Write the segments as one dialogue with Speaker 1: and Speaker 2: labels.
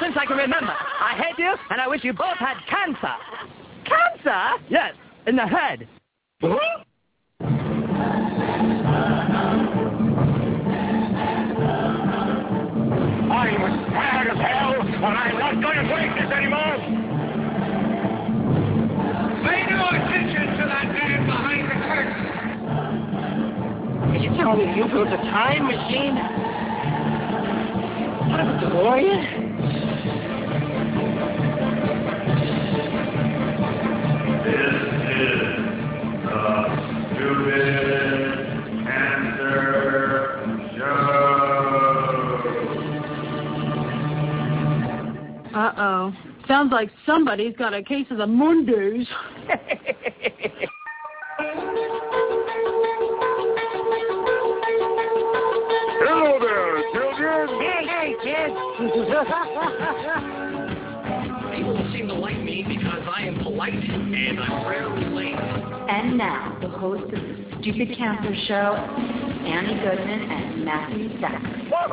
Speaker 1: since I can remember. I hate you, and I wish you both had cancer. Cancer? Yes, in the head.
Speaker 2: I'm as tired as hell, and I'm not going to take this anymore. Pay no attention to that man behind the curtain.
Speaker 3: Are you telling me you built a time machine? What of a DeLorean?
Speaker 4: Uh-oh. Sounds like somebody's got a case of the Mondays.
Speaker 2: Hello there, children.
Speaker 3: Hey, hey, kids.
Speaker 5: People seem to like me because I am polite and I'm rarely late.
Speaker 6: And now, the host of the Stupid Cancer Show, Annie Goodman and Matthew Zach.
Speaker 5: Not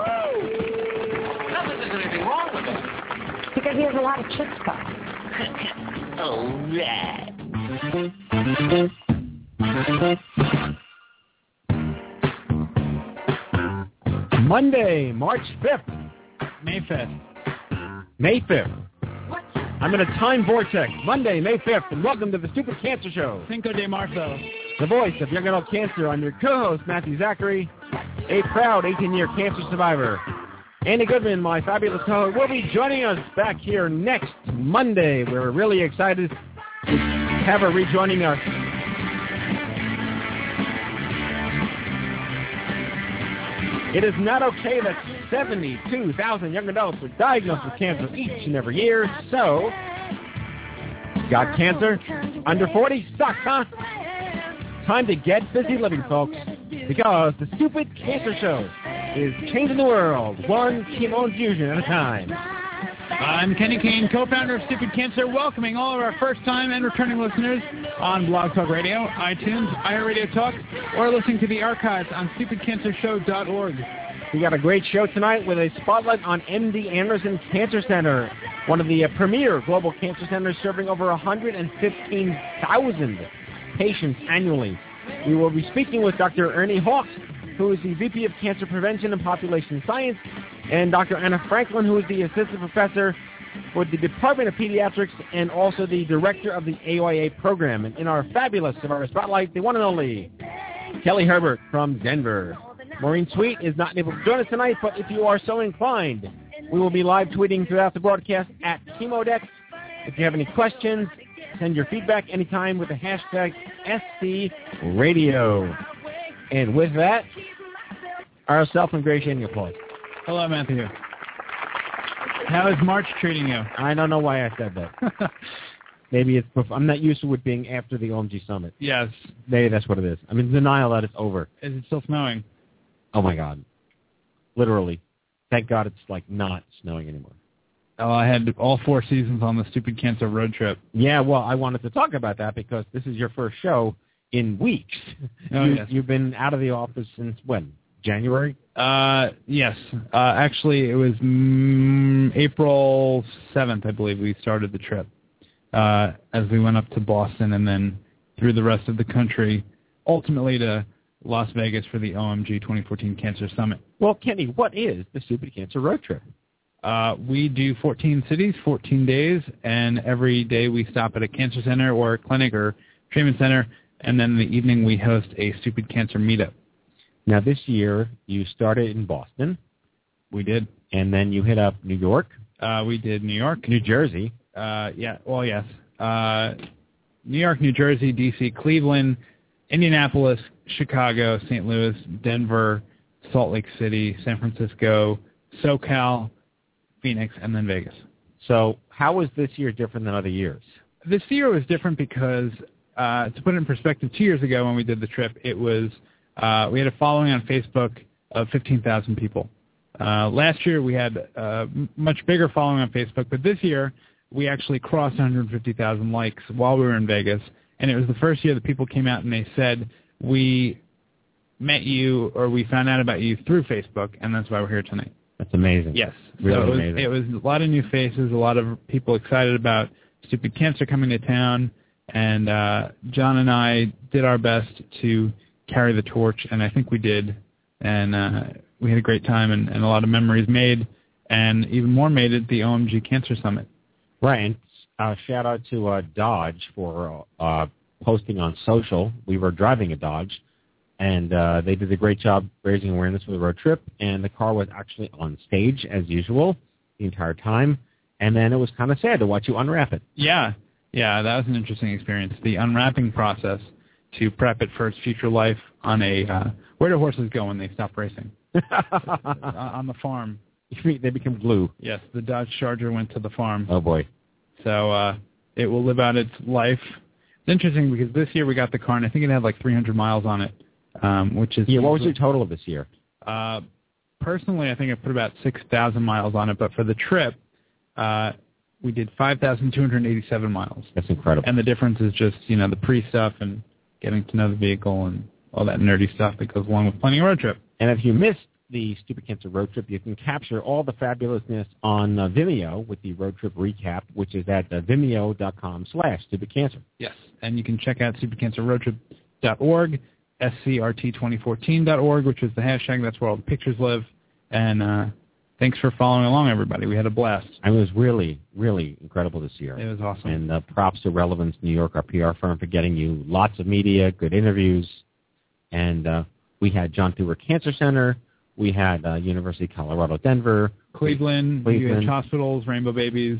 Speaker 5: that there's anything wrong with it.
Speaker 6: Because he has a lot of chicks cut.
Speaker 5: All right.
Speaker 7: Monday, March 5th.
Speaker 8: May 5th.
Speaker 7: May 5th. I'm in a time vortex. Monday, May 5th, and welcome to the Stupid Cancer Show.
Speaker 8: Cinco de Marzo.
Speaker 7: The voice of young adult cancer. I'm your co-host, Matthew Zachary, a proud 18-year cancer survivor. Andy Goodman, my fabulous co-host, will be joining us back here next Monday. We're really excited to have her rejoining us. It is not okay that 72,000 young adults are diagnosed with cancer each and every year, so... Got cancer? Under 40? Sucks, huh? Time to get busy living, folks, because the Stupid Cancer Show is changing the world, one chemo infusion at a time.
Speaker 8: I'm Kenny Kane, co-founder of Stupid Cancer, welcoming all of our first-time and returning listeners on Blog Talk Radio, iTunes, iRadio Talk, or listening to the archives on stupidcancershow.org.
Speaker 7: We got a great show tonight with a spotlight on MD Anderson Cancer Center, one of the uh, premier global cancer centers serving over 115,000 patients annually. We will be speaking with Dr. Ernie Hawks, who is the VP of Cancer Prevention and Population Science, and Dr. Anna Franklin, who is the Assistant Professor for the Department of Pediatrics and also the Director of the AYA program. And in our fabulous our spotlight, the one and only Kelly Herbert from Denver. Maureen Sweet is not able to join us tonight, but if you are so inclined, we will be live tweeting throughout the broadcast at Chemodex. If you have any questions, send your feedback anytime with the hashtag SCRadio. And with that, our self-ingratiating applause.
Speaker 8: Hello, Matthew. How is March treating you?
Speaker 7: I don't know why I said that. Maybe it's, bef- I'm not used to it being after the OMG Summit.
Speaker 8: yes.
Speaker 7: Maybe that's what it is. I'm in denial that it's over.
Speaker 8: Is it still snowing?
Speaker 7: Oh my God. Literally. Thank God it's like not snowing anymore.
Speaker 8: Oh, I had all four seasons on the Stupid Cancer road trip.
Speaker 7: Yeah, well, I wanted to talk about that because this is your first show in weeks.
Speaker 8: Oh,
Speaker 7: you,
Speaker 8: yes.
Speaker 7: You've been out of the office since when? January?
Speaker 8: Uh, yes. Uh, actually, it was mm, April 7th, I believe, we started the trip. Uh, as we went up to Boston and then through the rest of the country, ultimately to Las Vegas for the OMG 2014 Cancer Summit.
Speaker 7: Well, Kenny, what is the Stupid Cancer Road Trip?
Speaker 8: Uh, we do 14 cities, 14 days, and every day we stop at a cancer center or a clinic or treatment center, and then in the evening we host a Stupid Cancer meetup.
Speaker 7: Now, this year you started in Boston,
Speaker 8: We did.
Speaker 7: and then you hit up New York,
Speaker 8: Uh, we did New York,
Speaker 7: New Jersey,
Speaker 8: Uh, yeah, well, yes. Uh, New York, New Jersey, D.C., Cleveland, Indianapolis, Chicago, St. Louis, Denver, Salt Lake City, San Francisco, SoCal, Phoenix, and then Vegas.
Speaker 7: So how was this year different than other years?
Speaker 8: This year was different because, uh, to put it in perspective, two years ago when we did the trip, it was uh, we had a following on Facebook of 15,000 people. Uh, last year we had a much bigger following on Facebook, but this year we actually crossed 150,000 likes while we were in Vegas, and it was the first year that people came out and they said we met you or we found out about you through Facebook, and that's why we're here tonight.
Speaker 7: That's amazing.
Speaker 8: Yes.
Speaker 7: Really
Speaker 8: so it was,
Speaker 7: amazing.
Speaker 8: it was a lot of new faces, a lot of people excited about Stupid Cancer coming to town, and uh, John and I did our best to carry the torch, and I think we did, and uh, we had a great time and, and a lot of memories made, and even more made at the OMG Cancer Summit.
Speaker 7: Right. And uh, shout out to uh, Dodge for uh, posting on social. We were driving a Dodge, and uh, they did a great job raising awareness for the road trip. And the car was actually on stage as usual the entire time. And then it was kind of sad to watch you unwrap it.
Speaker 8: Yeah, yeah, that was an interesting experience. The unwrapping process to prep it for its future life on a uh, where do horses go when they stop racing? Uh, on the farm.
Speaker 7: they become glue.
Speaker 8: Yes, the Dodge Charger went to the farm.
Speaker 7: Oh boy.
Speaker 8: So uh, it will live out its life. It's interesting because this year we got the car and I think it had like 300 miles on it, um, which is
Speaker 7: Yeah. What was your total of this year?
Speaker 8: uh, personally, I think I put about 6,000 miles on it, but for the trip, uh, we did 5,287 miles.
Speaker 7: That's incredible.
Speaker 8: And the difference is just, you know, the pre stuff and getting to know the vehicle and all that nerdy stuff that goes along with planning a road trip.
Speaker 7: And if you missed the Stupid Cancer Road Trip, you can capture all the fabulousness on uh, Vimeo with the road trip recap, which is at uh, vimeo.com slash stupidcancer.
Speaker 8: Yes. And you can check out stupidcancerroadtrip.org, scrt2014.org, which is the hashtag. That's where all the pictures live. And uh, thanks for following along, everybody. We had a blast.
Speaker 7: It was really, really incredible this year.
Speaker 8: It was awesome.
Speaker 7: And uh, props to Relevance New York, our PR firm, for getting you lots of media, good interviews. And uh, we had John Theurer Cancer Center. We had uh, University of Colorado, Denver.
Speaker 8: Cleveland,
Speaker 7: Cleveland.
Speaker 8: Hospitals, Rainbow Babies,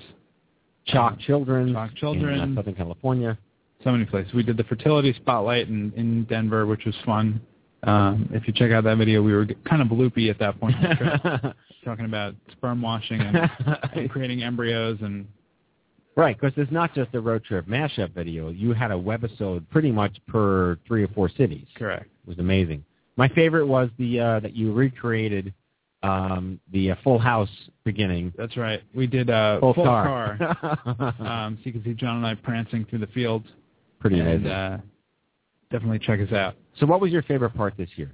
Speaker 7: CHOC Children.
Speaker 8: CHOC Children.
Speaker 7: In uh, Southern California.
Speaker 8: so many places. We did the fertility spotlight in, in Denver, which was fun. Um, if you check out that video, we were kind of bloopy at that point, in the trip, talking about sperm washing and, and creating embryos and
Speaker 7: Right, because it's not just a road trip mashup video. You had a webisode pretty much per three or four cities.
Speaker 8: correct.
Speaker 7: It was amazing. My favorite was the uh, that you recreated um, the uh, Full House beginning.
Speaker 8: That's right. We did uh,
Speaker 7: Full,
Speaker 8: full
Speaker 7: car.
Speaker 8: car. um, so you can see John and I prancing through the fields.
Speaker 7: Pretty
Speaker 8: and,
Speaker 7: amazing.
Speaker 8: Uh, definitely check us out.
Speaker 7: so, what was your favorite part this year?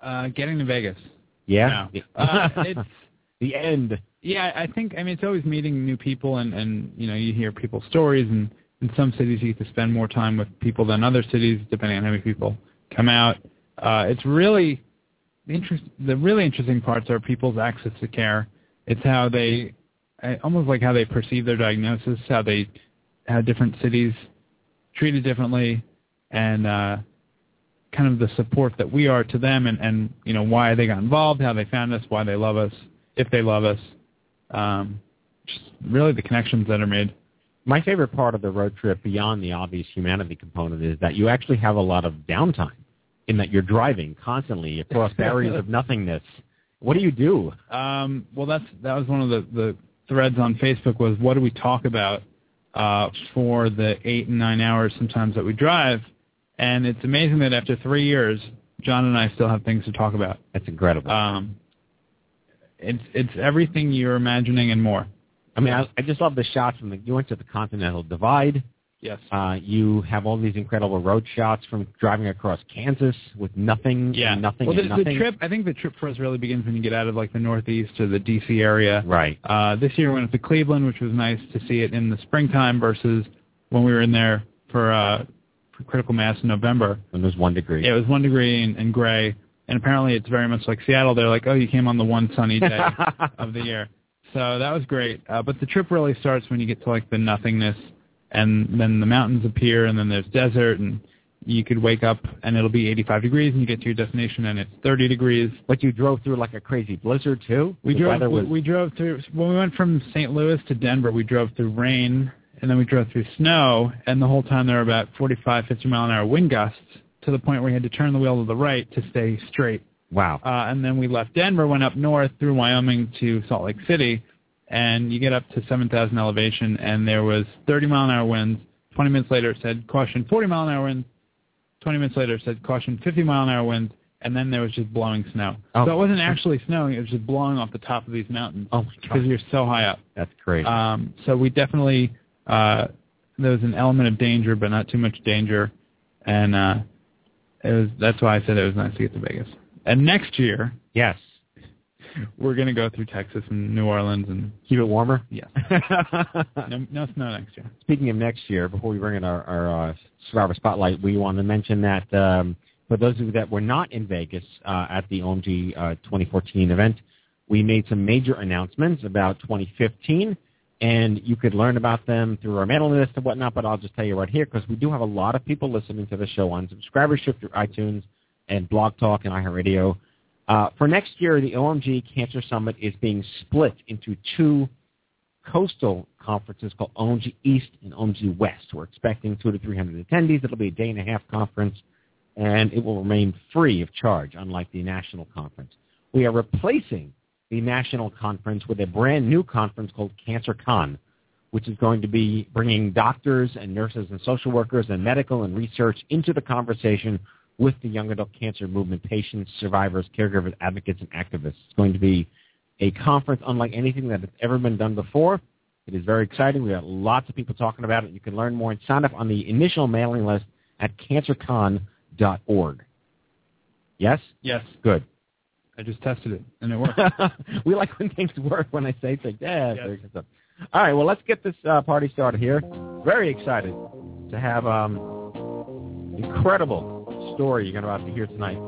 Speaker 8: Uh, getting to Vegas.
Speaker 7: Yeah,
Speaker 8: No. Uh, it's
Speaker 7: the end.
Speaker 8: Yeah, I think I mean it's always meeting new people and and you know you hear people's stories and in some cities you get to spend more time with people than other cities depending on how many people come out. Uh, it's really the interest. The really interesting parts are people's access to care. It's how they almost like how they perceive their diagnosis, how they how different cities treat it differently, and uh, kind of the support that we are to them, and and you know why they got involved, how they found us, why they love us, if they love us. Um, just really the connections that are made.
Speaker 7: My favorite part of the road trip, beyond the obvious humanity component, is that you actually have a lot of downtime in that you're driving constantly across barriers of nothingness. What do you do?
Speaker 8: Um, well, that's that was one of the, the threads on Facebook was what do we talk about uh, for the eight and nine hours sometimes that we drive, and it's amazing that after three years, John and I still have things to talk about.
Speaker 7: That's incredible.
Speaker 8: Um, it's it's everything you're imagining and more.
Speaker 7: I mean, I, I just love the shots from the. You went to the Continental Divide.
Speaker 8: Yes.
Speaker 7: Uh, you have all these incredible road shots from driving across Kansas with nothing,
Speaker 8: Yeah.
Speaker 7: and nothing,
Speaker 8: well, the,
Speaker 7: nothing.
Speaker 8: the trip, I think the trip for us really begins when you get out of like the Northeast to the D.C. area.
Speaker 7: Right.
Speaker 8: Uh, this year we went up to Cleveland, which was nice to see it in the springtime versus when we were in there for, uh, critical mass in November.
Speaker 7: When it was one degree.
Speaker 8: Yeah, it was one degree and, and gray, and apparently it's very much like Seattle. They're like, oh, you came on the one sunny day of the year. So that was great. Uh, but the trip really starts when you get to like the nothingness, and then the mountains appear, and then there's desert, and you could wake up and it'll be 85 degrees, and you get to your destination and it's 30 degrees.
Speaker 7: But you drove through like a crazy blizzard too.
Speaker 8: We
Speaker 7: The
Speaker 8: drove.
Speaker 7: weather
Speaker 8: We, we drove through when we went from St. Louis to Denver. We drove through rain, and then we drove through snow, and the whole time there were about 45, 50 mile an hour wind gusts to the point where we had to turn the wheel to the right to stay straight.
Speaker 7: wow.
Speaker 8: Uh, and then we left Denver, went up north through Wyoming to Salt Lake City, and you get up to 7,000 elevation, and there was 30 mile an hour winds. 20 minutes later, it said caution 40 mile an hour winds. 20 minutes later, it said caution 50 mile an hour winds, and then there was just blowing snow.
Speaker 7: Oh.
Speaker 8: So it wasn't actually snowing; it was just blowing off the top of these mountains
Speaker 7: oh my
Speaker 8: because
Speaker 7: god.
Speaker 8: you're so high up.
Speaker 7: That's crazy.
Speaker 8: Um, so we definitely uh, there was an element of danger, but not too much danger, and uh, it was that's why I said it was nice to get to Vegas. And next year,
Speaker 7: yes.
Speaker 8: we're gonna go through Texas and New Orleans and
Speaker 7: Keep it warmer.
Speaker 8: yes, no, no snow next year.
Speaker 7: Speaking of next year, before we bring in our, our uh, Survivor Spotlight, we want to mention that um, for those of you that were not in Vegas uh, at the OMG uh, 2014 event, we made some major announcements about 2015, and you could learn about them through our mailing list and whatnot, but I'll just tell you right here because we do have a lot of people listening to the show on subscribership through iTunes and Blog Talk and iHeartRadio. Uh, for next year, the OMG Cancer Summit is being split into two coastal conferences called OMG East and OMG West. We're expecting two to 300 attendees. It'll be a day and a half conference, and it will remain free of charge, unlike the national conference. We are replacing the national conference with a brand new conference called Cancer Con, which is going to be bringing doctors and nurses and social workers and medical and research into the conversation with the young adult cancer movement patients, survivors, caregivers, advocates, and activists. It's going to be a conference unlike anything that has ever been done before. It is very exciting. We got lots of people talking about it. You can learn more and sign up on the initial mailing list at cancercon.org. Yes?
Speaker 8: Yes,
Speaker 7: Good.
Speaker 8: I just tested it and it worked.
Speaker 7: we like when things work when I say things. Yeah,
Speaker 8: Yes.
Speaker 7: very good stuff. All right, well, let's get this uh, party started here. Very excited to have um, incredible story you're going to about to hear tonight.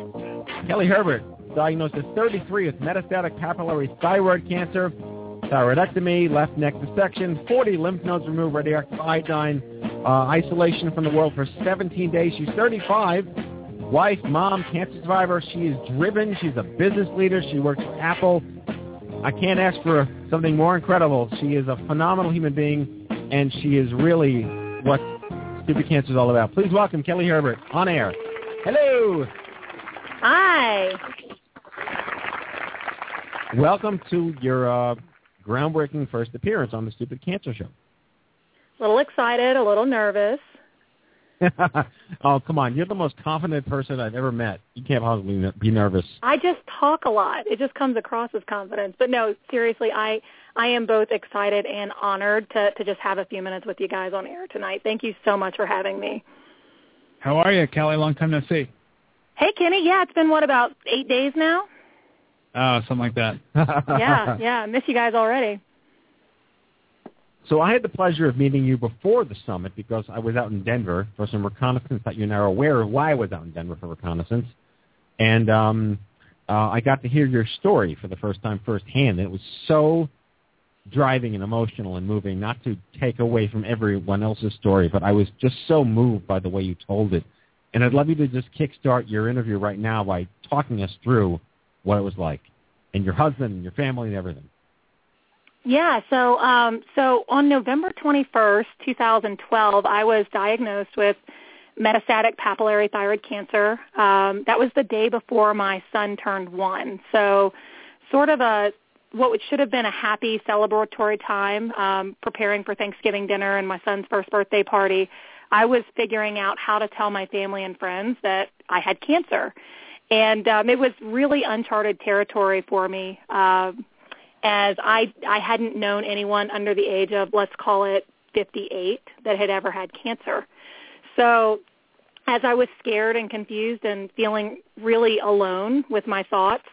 Speaker 7: Kelly Herbert, diagnosed at 33 with metastatic papillary thyroid cancer, thyroidectomy, left neck dissection, 40 lymph nodes removed, radioactive iodine, uh, isolation from the world for 17 days. She's 35, wife, mom, cancer survivor. She is driven. She's a business leader. She works for Apple. I can't ask for something more incredible. She is a phenomenal human being, and she is really what Stupid Cancer is all about. Please welcome Kelly Herbert on air. Hello.
Speaker 9: Hi.
Speaker 7: Welcome to your uh, groundbreaking first appearance on the Stupid Cancer Show.
Speaker 9: A little excited, a little nervous.
Speaker 7: oh, come on. You're the most confident person I've ever met. You can't possibly be nervous.
Speaker 9: I just talk a lot. It just comes across as confidence. But no, seriously, I I am both excited and honored to to just have a few minutes with you guys on air tonight. Thank you so much for having me.
Speaker 8: How are you, Kelly? Long time no see.
Speaker 9: Hey, Kenny. Yeah, it's been what about eight days now?
Speaker 8: Oh, something like that.
Speaker 9: Yeah, yeah. I miss you guys already.
Speaker 7: So I had the pleasure of meeting you before the summit because I was out in Denver for some reconnaissance that you're now aware of why I was out in Denver for reconnaissance. And um, uh, I got to hear your story for the first time firsthand. It was so driving and emotional and moving, not to take away from everyone else's story, but I was just so moved by the way you told it. And I'd love you to just kickstart your interview right now by talking us through what it was like and your husband and your family and everything.
Speaker 9: Yeah, so um so on November 21st, 2012, I was diagnosed with metastatic papillary thyroid cancer. Um that was the day before my son turned 1. So sort of a what should have been a happy celebratory time um preparing for Thanksgiving dinner and my son's first birthday party. I was figuring out how to tell my family and friends that I had cancer. And um it was really uncharted territory for me. Um as I I hadn't known anyone under the age of let's call it 58 that had ever had cancer. So as I was scared and confused and feeling really alone with my thoughts,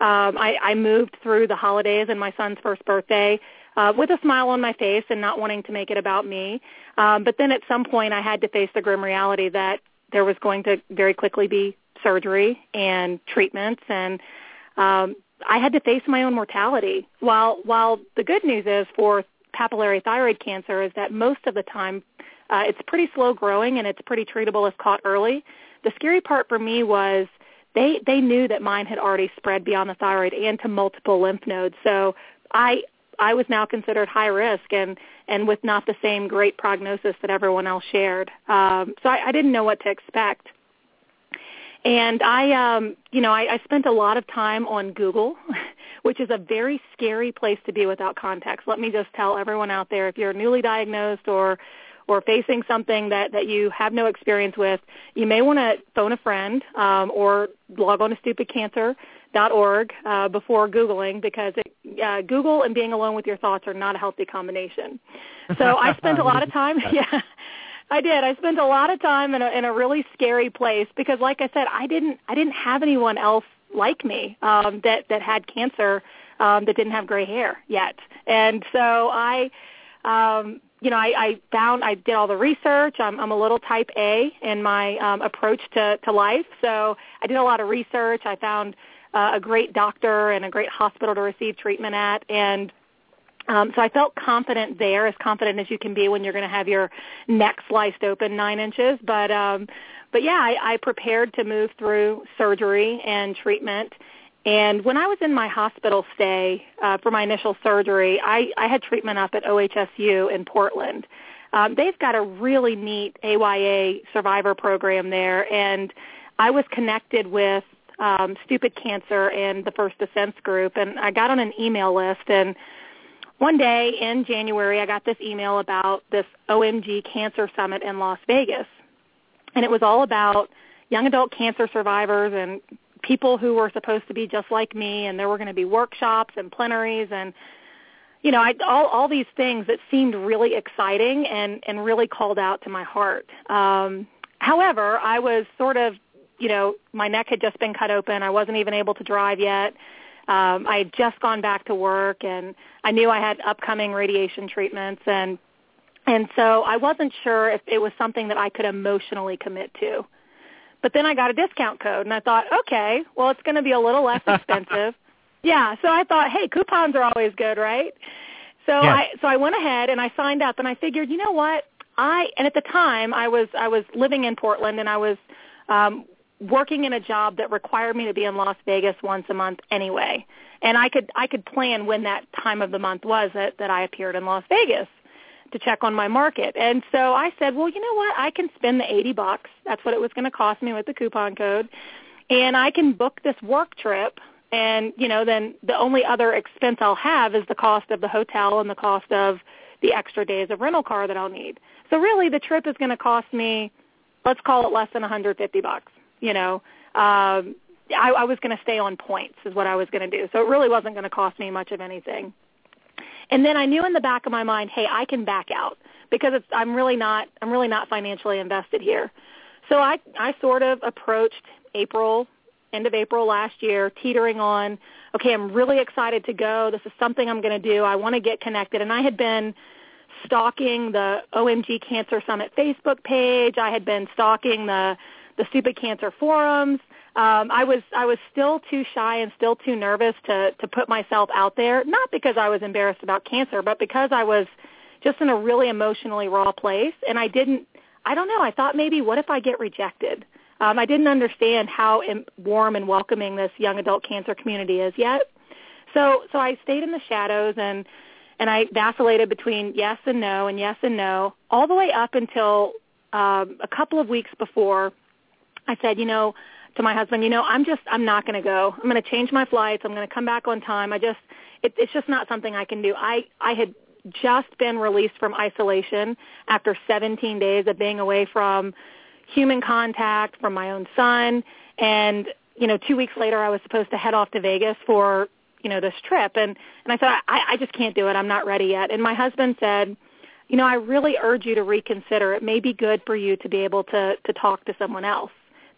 Speaker 9: um, I, I moved through the holidays and my son's first birthday uh, with a smile on my face and not wanting to make it about me. Um, but then at some point, I had to face the grim reality that there was going to very quickly be surgery and treatments and um, I had to face my own mortality. While while the good news is for papillary thyroid cancer is that most of the time uh, it's pretty slow growing and it's pretty treatable if caught early. The scary part for me was they they knew that mine had already spread beyond the thyroid and to multiple lymph nodes. So I I was now considered high risk and and with not the same great prognosis that everyone else shared. Um, so I, I didn't know what to expect. And I, um, you know, I, I spent a lot of time on Google, which is a very scary place to be without context. Let me just tell everyone out there, if you're newly diagnosed or or facing something that, that you have no experience with, you may want to phone a friend um, or log on to stupidcancer.org uh, before Googling because it, uh, Google and being alone with your thoughts are not a healthy combination. So I spent a lot of time, yeah, I did. I spent a lot of time in a in a really scary place because like I said, I didn't I didn't have anyone else like me um, that that had cancer um, that didn't have gray hair yet, and so I. Um, you know, I, I found I did all the research. I'm, I'm a little type A in my um, approach to, to life, so I did a lot of research. I found uh, a great doctor and a great hospital to receive treatment at, and um, so I felt confident there, as confident as you can be when you're going to have your neck sliced open nine inches. But um, but yeah, I, I prepared to move through surgery and treatment. And when I was in my hospital stay uh, for my initial surgery, I, I had treatment up at OHSU in Portland. Um, they've got a really neat AYA survivor program there, and I was connected with um, Stupid Cancer and the First Defense Group, and I got on an email list. And one day in January, I got this email about this OMG Cancer Summit in Las Vegas, and it was all about young adult cancer survivors and people who were supposed to be just like me, and there were going to be workshops and plenaries and you know, I, all all these things that seemed really exciting and and really called out to my heart. Um, however, I was sort of, you know, my neck had just been cut open. I wasn't even able to drive yet. Um, I had just gone back to work, and I knew I had upcoming radiation treatments, and and so I wasn't sure if it was something that I could emotionally commit to. But then I got a discount code, and I thought, okay, well, it's going to be a little less expensive. yeah, so I thought, hey, coupons are always good, right? So
Speaker 7: Yes.
Speaker 9: I so I went ahead and I signed up, and I figured, you know what? I and at the time I was I was living in Portland, and I was um, working in a job that required me to be in Las Vegas once a month anyway. And I could I could plan when that time of the month was that that I appeared in Las Vegas to check on my market. And so I said, well, you know what? I can spend the 80 bucks. That's what it was going to cost me with the coupon code. And I can book this work trip and, you know, then the only other expense I'll have is the cost of the hotel and the cost of the extra days of rental car that I'll need. So really the trip is going to cost me let's call it less than 150 bucks, you know. Um I, I was going to stay on points is what I was going to do. So it really wasn't going to cost me much of anything. And then I knew in the back of my mind, hey, I can back out because it's, I'm really not I'm really not financially invested here. So I I sort of approached April end of April last year, teetering on, okay, I'm really excited to go. This is something I'm going to do. I want to get connected. And I had been stalking the OMG Cancer Summit Facebook page. I had been stalking the the Stupid Cancer forums. Um, I was I was still too shy and still too nervous to to put myself out there. Not because I was embarrassed about cancer, but because I was just in a really emotionally raw place, and I didn't. I don't know. I thought maybe what if I get rejected? Um, I didn't understand how im- warm and welcoming this young adult cancer community is yet. So so I stayed in the shadows and and I vacillated between yes and no and yes and no all the way up until um, a couple of weeks before I said, you know, to my husband, you know, I'm just I'm not going to go. I'm going to change my flights. I'm going to come back on time. I just it, it's just not something I can do. I I had just been released from isolation after 17 days of being away from human contact from my own son and you know 2 weeks later I was supposed to head off to Vegas for you know this trip and and I said I I just can't do it. I'm not ready yet. And my husband said, you know, I really urge you to reconsider. It may be good for you to be able to to talk to someone else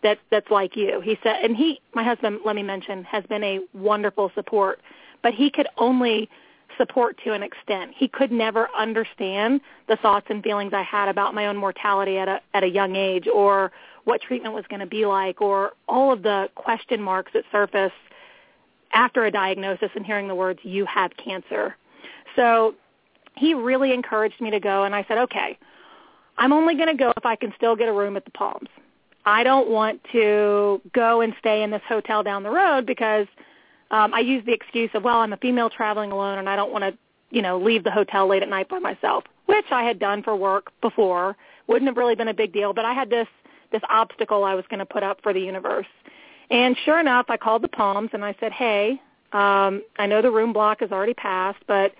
Speaker 9: that that's like you. He said, and he, my husband, let me mention, has been a wonderful support, but he could only support to an extent. He could never understand the thoughts and feelings I had about my own mortality at a at a young age, or what treatment was going to be like, or all of the question marks that surface after a diagnosis and hearing the words "you have cancer." So he really encouraged me to go, and I said, "Okay, I'm only going to go if I can still get a room at the Palms." I don't want to go and stay in this hotel down the road because um, I use the excuse of, well, I'm a female traveling alone and I don't want to, you know, leave the hotel late at night by myself, which I had done for work before. Wouldn't have really been a big deal, but I had this this obstacle I was going to put up for the universe. And sure enough, I called the Palms and I said, hey, um, I know the room block is already passed, but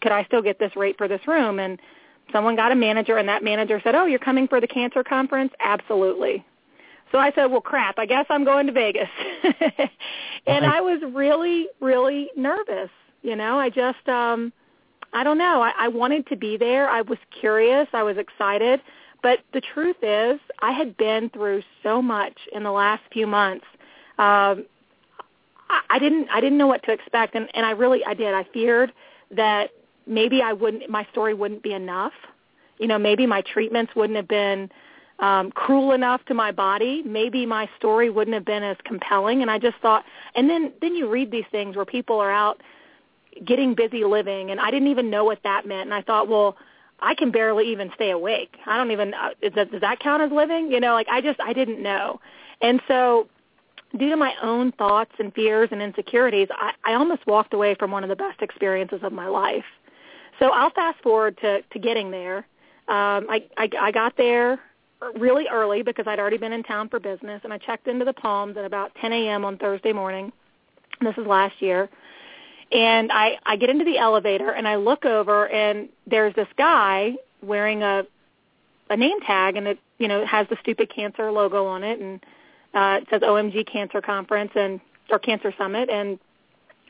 Speaker 9: could I still get this rate for this room? And someone got a manager, and that manager said, oh, you're coming for the cancer conference? Absolutely. So I said, well, crap, I guess I'm going to Vegas. and I was really, really nervous. You know, I just, um, I don't know. I, I wanted to be there. I was curious. I was excited. But the truth is, I had been through so much in the last few months. Um, I, I didn't I didn't know what to expect, and and I really I did. I feared that maybe I wouldn't my story wouldn't be enough. You know, maybe my treatments wouldn't have been um, cruel enough to my body. Maybe my story wouldn't have been as compelling. And I just thought, and then then you read these things where people are out getting busy living, and I didn't even know what that meant. And I thought, well, I can barely even stay awake. I don't even uh, is that, does that count as living? You know, like I just I didn't know. And so due to my own thoughts and fears and insecurities, I, I almost walked away from one of the best experiences of my life. So I'll fast forward to, to getting there. Um, I, I, I got there really early because I'd already been in town for business, and I checked into the Palms at about 10 a.m. on Thursday morning. This is last year. And I, I get into the elevator, and I look over, and there's this guy wearing a a name tag, and it you know has the stupid cancer logo on it, and uh, it says OMG Cancer Conference and or Cancer Summit, and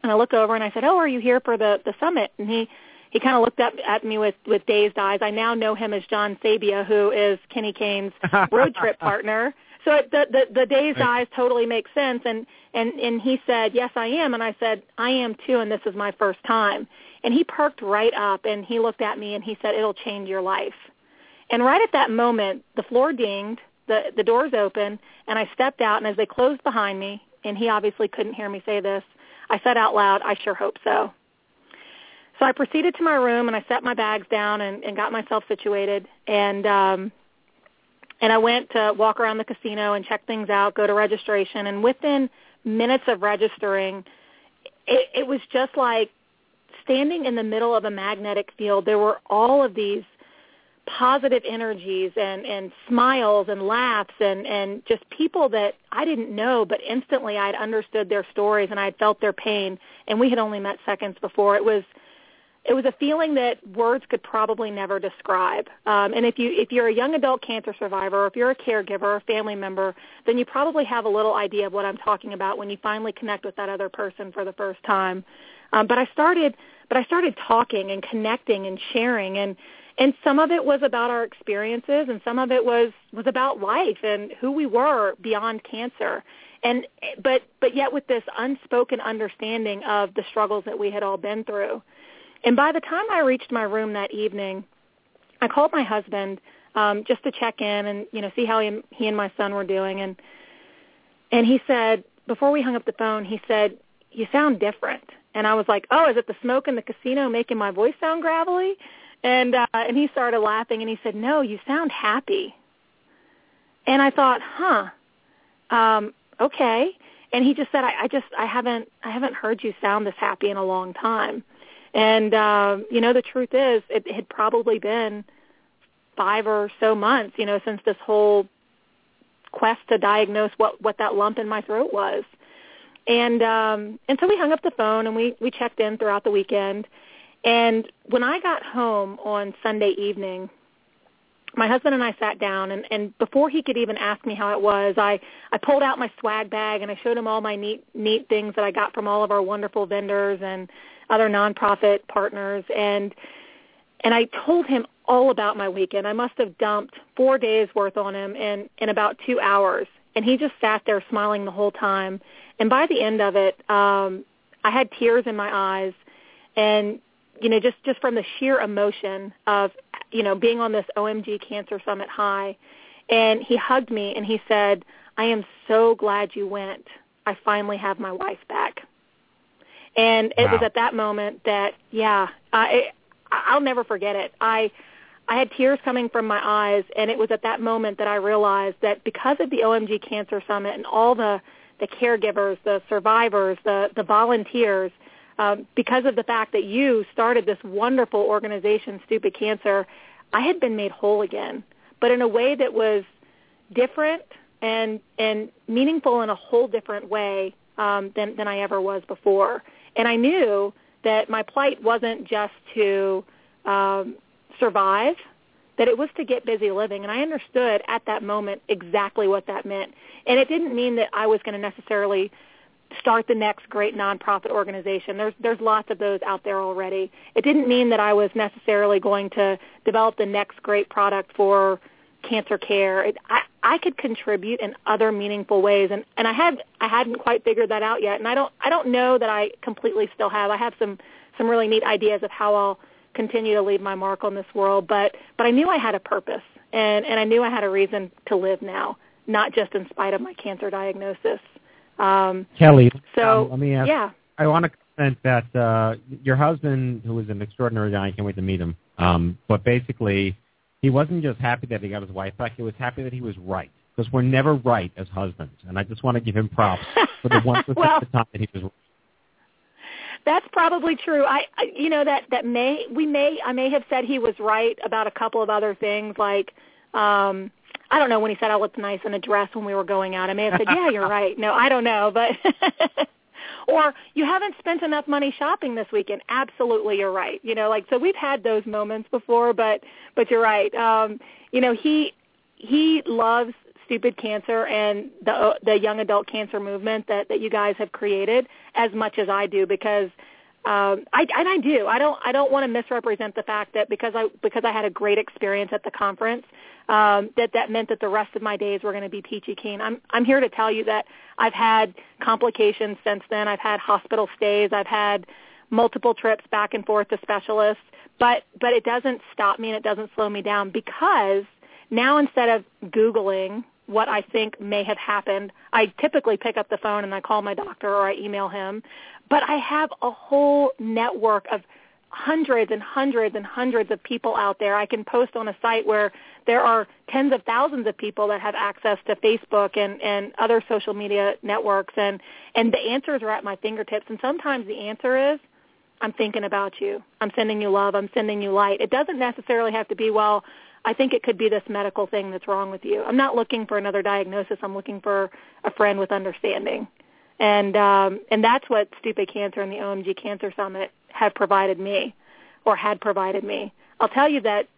Speaker 9: and I look over and I said, "Oh, are you here for the the summit?" And he he kind of looked up at me with with dazed eyes. I now know him as John Sabia, who is Kenny Kane's road trip partner. So it, the the the dazed
Speaker 10: Right.
Speaker 9: eyes totally make sense. And and and he said, "Yes, I am." And I said, "I am too, and this is my first time." And he perked right up and he looked at me and he said, "It'll change your life." And right at that moment, the floor dinged, the the doors open, and I stepped out. And as they closed behind me, and he obviously couldn't hear me say this, I said out loud, "I sure hope so." So I proceeded to my room and I set my bags down and, and got myself situated. And um and I went to walk around the casino and check things out, go to registration. And within minutes of registering it, it was just like standing in the middle of a magnetic field. There were all of these positive energies and and smiles and laughs and and just people that I didn't know but instantly I'd understood their stories and I'd felt their pain. And we had only met seconds before. It was it was a feeling that words could probably never describe. Um, and if you if you're a young adult cancer survivor or if you're a caregiver a family member then you probably have a little idea of what I'm talking about when you finally connect with that other person for the first time. Um, but I started but I started talking and connecting and sharing and and some of it was about our experiences and some of it was was about life and who we were beyond cancer. And but but yet with this unspoken understanding of the struggles that we had all been through and by the time I reached my room that evening I called my husband um just to check in and you know see how he, he and my son were doing and and he said before we hung up the phone he said you sound different and I was like oh is it the smoke in the casino making my voice sound gravelly and uh, and he started laughing and he said, "No, you sound happy." And I thought, "Huh, um, okay." And he just said, I, "I just I haven't I haven't heard you sound this happy in a long time." And uh, you know, the truth is, it had probably been five or so months, you know, since this whole quest to diagnose what what that lump in my throat was. And um, and so we hung up the phone and we we checked in throughout the weekend. And when I got home on Sunday evening, my husband and I sat down and, and before he could even ask me how it was, I, I pulled out my swag bag and I showed him all my neat neat things that I got from all of our wonderful vendors and other nonprofit partners and and I told him all about my weekend. I must have dumped four days worth on him in, in about two hours. And he just sat there smiling the whole time. And by the end of it, um, I had tears in my eyes and you know, just just from the sheer emotion of you know being on this OMG Cancer Summit high, and he hugged me and he said, "I am so glad you went. I finally have my wife back." And it was at that moment that yeah, I I'll never forget it. I I had tears coming from my eyes, and it was at that moment that I realized that because of the OMG Cancer Summit and all the the caregivers, the survivors, the the volunteers, um, because of the fact that you started this wonderful organization, Stupid Cancer, I had been made whole again, but in a way that was different and and meaningful in a whole different way um, than than I ever was before. And I knew that my plight wasn't just to um, survive, that it was to get busy living. And I understood at that moment exactly what that meant. And it didn't mean that I was going to necessarily start the next great nonprofit organization. There's there's lots of those out there already. It didn't mean that I was necessarily going to develop the next great product for cancer care. It, I I could contribute in other meaningful ways, and and I had I hadn't quite figured that out yet, and I don't I don't know that I completely still have. I have some some really neat ideas of how I'll continue to leave my mark on this world, but but I knew I had a purpose, and and I knew I had a reason to live now, not just in spite of my cancer diagnosis. Um,
Speaker 7: Kelly,
Speaker 9: so
Speaker 7: um, let me ask.
Speaker 9: yeah,
Speaker 7: I want to comment that uh, your husband, who is an extraordinary guy, I can't wait to meet him. Um, but basically, he wasn't just happy that he got his wife back; he was happy that he was right. Because we're never right as husbands, and I just want to give him props for the one percent
Speaker 9: Well-
Speaker 7: of the time that he was. right.
Speaker 9: That's probably true. I, I you know that that may we may I may have said he was right about a couple of other things like um I don't know when he said I looked nice in a dress when we were going out. I may have said, "Yeah, you're right." No, I don't know, but or you haven't spent enough money shopping this weekend. Absolutely, you're right. You know, like so we've had those moments before, but but you're right. Um, you know, he he loves stupid cancer and the the young adult cancer movement that that you guys have created as much as I do because um I and I do. I don't I don't want to misrepresent the fact that because I because I had a great experience at the conference um that that meant that the rest of my days were going to be peachy keen. I'm I'm here to tell you that I've had complications since then. I've had hospital stays. I've had multiple trips back and forth to specialists, but but it doesn't stop me and it doesn't slow me down because now instead of googling what I think may have happened, I typically pick up the phone and I call my doctor or I email him. But I have a whole network of hundreds and hundreds and hundreds of people out there. I can post on a site where there are tens of thousands of people that have access to Facebook and, and other social media networks and, and the answers are at my fingertips. And sometimes the answer is, I'm thinking about you. I'm sending you love. I'm sending you light. It doesn't necessarily have to be, well, I think it could be this medical thing that's wrong with you. I'm not looking for another diagnosis. I'm looking for a friend with understanding. And um, and that's what Stupid Cancer and the OMG Cancer Summit have provided me, or had provided me. I'll tell you that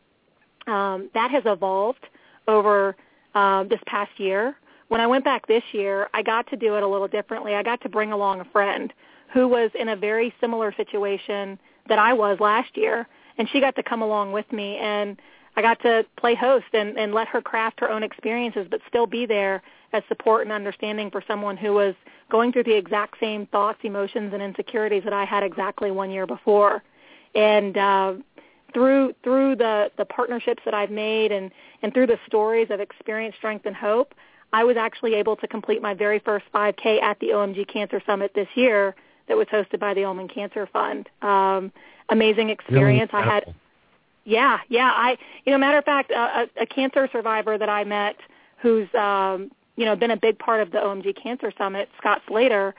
Speaker 9: um, that has evolved over um, this past year. When I went back this year, I got to do it a little differently. I got to bring along a friend who was in a very similar situation that I was last year, and she got to come along with me, and I got to play host and, and let her craft her own experiences, but still be there as support and understanding for someone who was going through the exact same thoughts, emotions, and insecurities that I had exactly one year before. And uh, through through the the partnerships that I've made and and through the stories of experience, strength, and hope, I was actually able to complete my very first 5K at the OMG Cancer Summit this year that was hosted by the Ulman Cancer Fund. Um, amazing experience. I had. Yeah, yeah. I, you know, matter of fact, a, a, cancer survivor that I met, who's, um, you know, been a big part of the OMG Cancer Summit, Scott Slater.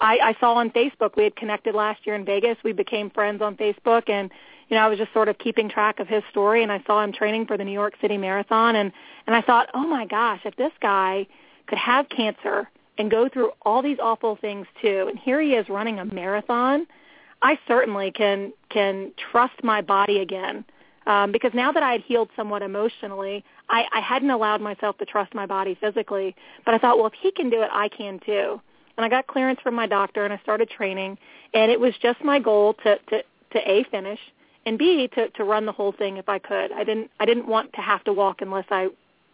Speaker 9: I, I saw on Facebook we had connected last year in Vegas. We became friends on Facebook, and you know, I was just sort of keeping track of his story. And I saw him training for the New York City Marathon, and and I thought, oh my gosh, if this guy could have cancer and go through all these awful things too, and here he is running a marathon, I certainly can can trust my body again um, because now that I had healed somewhat emotionally, I, I hadn't allowed myself to trust my body physically. But I thought, well, if he can do it, I can too. And I got clearance from my doctor, and I started training. And it was just my goal to to, to a finish and b to to run the whole thing if I could. I didn't I didn't want to have to walk unless I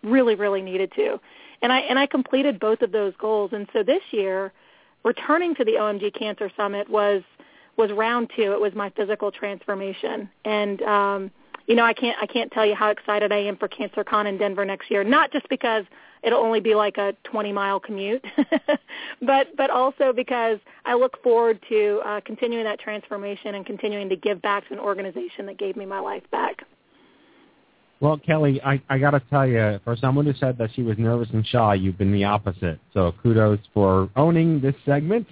Speaker 9: really really needed to. And I and I completed both of those goals. And so this year, returning to the OMG Cancer Summit was was round two. It was my physical transformation, and um, you know I can't I can't tell you how excited I am for CancerCon in Denver next year. Not just because it'll only be like a 20 mile commute, but but also because I look forward to uh, continuing that transformation and continuing to give back to an organization that gave me my life back.
Speaker 7: Well, Kelly, I, I got to tell you, for someone who said that she was nervous and shy, you've been the opposite. So kudos for owning this segment.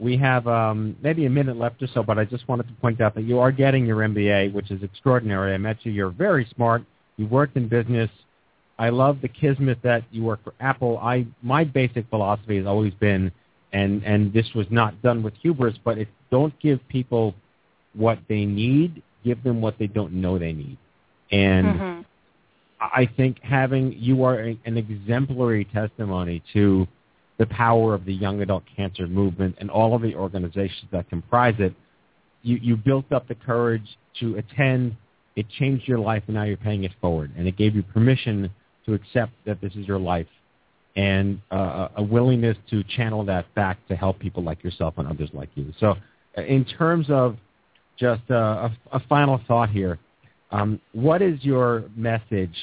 Speaker 7: We have um, maybe a minute left or so, but I just wanted to point out that you are getting your MBA, which is extraordinary. I met you. You're very smart. You worked in business. I love the kismet that you work for Apple. I my basic philosophy has always been, and and this was not done with hubris, but it don't give people what they need. Give them what they don't know they need. And
Speaker 9: Mhm.
Speaker 7: I think having you are a, an exemplary testimony to the power of the young adult cancer movement and all of the organizations that comprise it. You you built up the courage to attend. It changed your life, and now you're paying it forward. And it gave you permission to accept that this is your life and uh, a willingness to channel that back to help people like yourself and others like you. So, uh, in terms of just uh, a, a final thought here, um, what is your message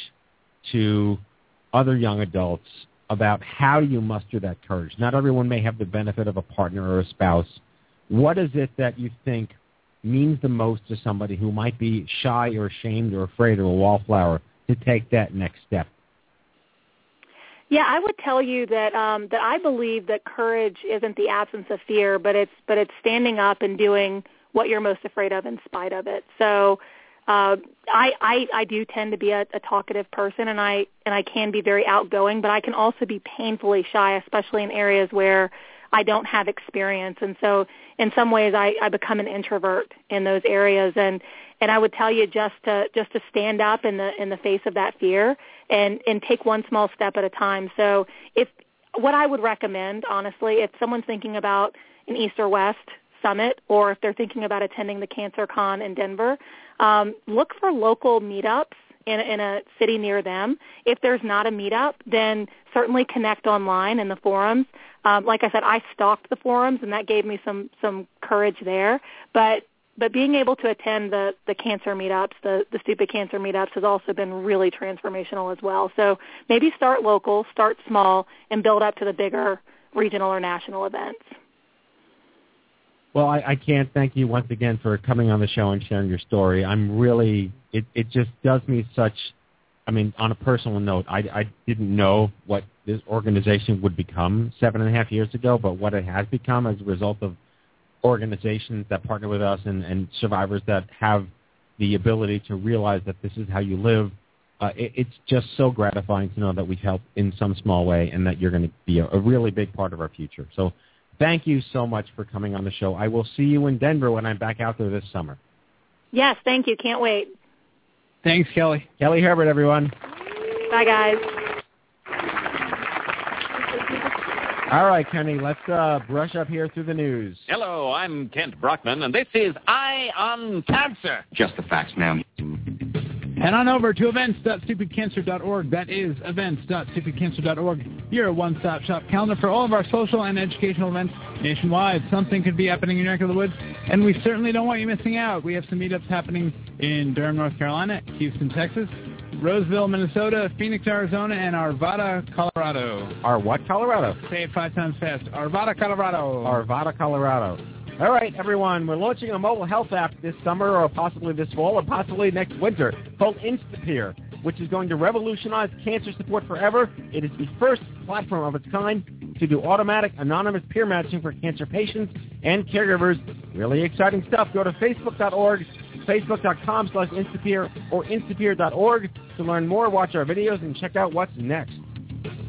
Speaker 7: to other young adults about how do you muster that courage? Not everyone may have the benefit of a partner or a spouse. What is it that you think means the most to somebody who might be shy or ashamed or afraid or a wallflower to take that next step?
Speaker 9: Yeah, I would tell you that um, that I believe that courage isn't the absence of fear, but it's but it's standing up and doing what you're most afraid of in spite of it. So uh, I, I I do tend to be a, a talkative person, and I and I can be very outgoing, but I can also be painfully shy, especially in areas where I don't have experience. And so in some ways I, I become an introvert in those areas and and I would tell you just to just to stand up in the in the face of that fear and and take one small step at a time. So if what I would recommend honestly if someone's thinking about an east or west summit or if they're thinking about attending the CancerCon in Denver, um, look for local meetups in, in a city near them. If there's not a meetup, then certainly connect online in the forums. Um, like I said, I stalked the forums, and that gave me some some courage there. But but being able to attend the the cancer meetups, the the stupid cancer meetups, has also been really transformational as well. So maybe start local, start small, and build up to the bigger regional or national events.
Speaker 7: Well, I, I can't thank you once again for coming on the show and sharing your story. I'm really it it just does me such I mean, on a personal note, I, I didn't know what this organization would become seven and a half years ago, but what it has become as a result of organizations that partner with us and, and survivors that have the ability to realize that this is how you live. Uh, it, it's just so gratifying to know that we've helped in some small way and that you're going to be a, a really big part of our future. So thank you so much for coming on the show. I will see you in Denver when I'm back out there this summer.
Speaker 9: Yes, thank you. Can't wait.
Speaker 8: Thanks, Kelly.
Speaker 7: Kelly Herbert, everyone.
Speaker 9: Bye, guys.
Speaker 7: All right, Kenny, let's uh, brush up here through the news.
Speaker 11: Hello, I'm Kent Brockman, and this is Eye on Cancer.
Speaker 3: Just the facts, ma'am.
Speaker 8: Head on over to events.stupidcancer.org. That is events.stupidcancer.org. You're a one-stop shop calendar for all of our social and educational events nationwide. Something could be happening in your neck of the woods, and we certainly don't want you missing out. We have some meetups happening in Durham, North Carolina, Houston, Texas, Roseville, Minnesota, Phoenix, Arizona, and Arvada, Colorado.
Speaker 7: Our what, Colorado?
Speaker 8: Say it five times fast. Arvada, Colorado.
Speaker 7: Arvada, Colorado. All right, everyone, we're launching a mobile health app this summer or possibly this fall or possibly next winter called Instapeer, which is going to revolutionize cancer support forever. It is the first platform of its kind to do automatic anonymous peer matching for cancer patients and caregivers. Really exciting stuff. Go to facebook.org, facebook.com slash Instapeer or instapeer.org to learn more, watch our videos, and check out what's next.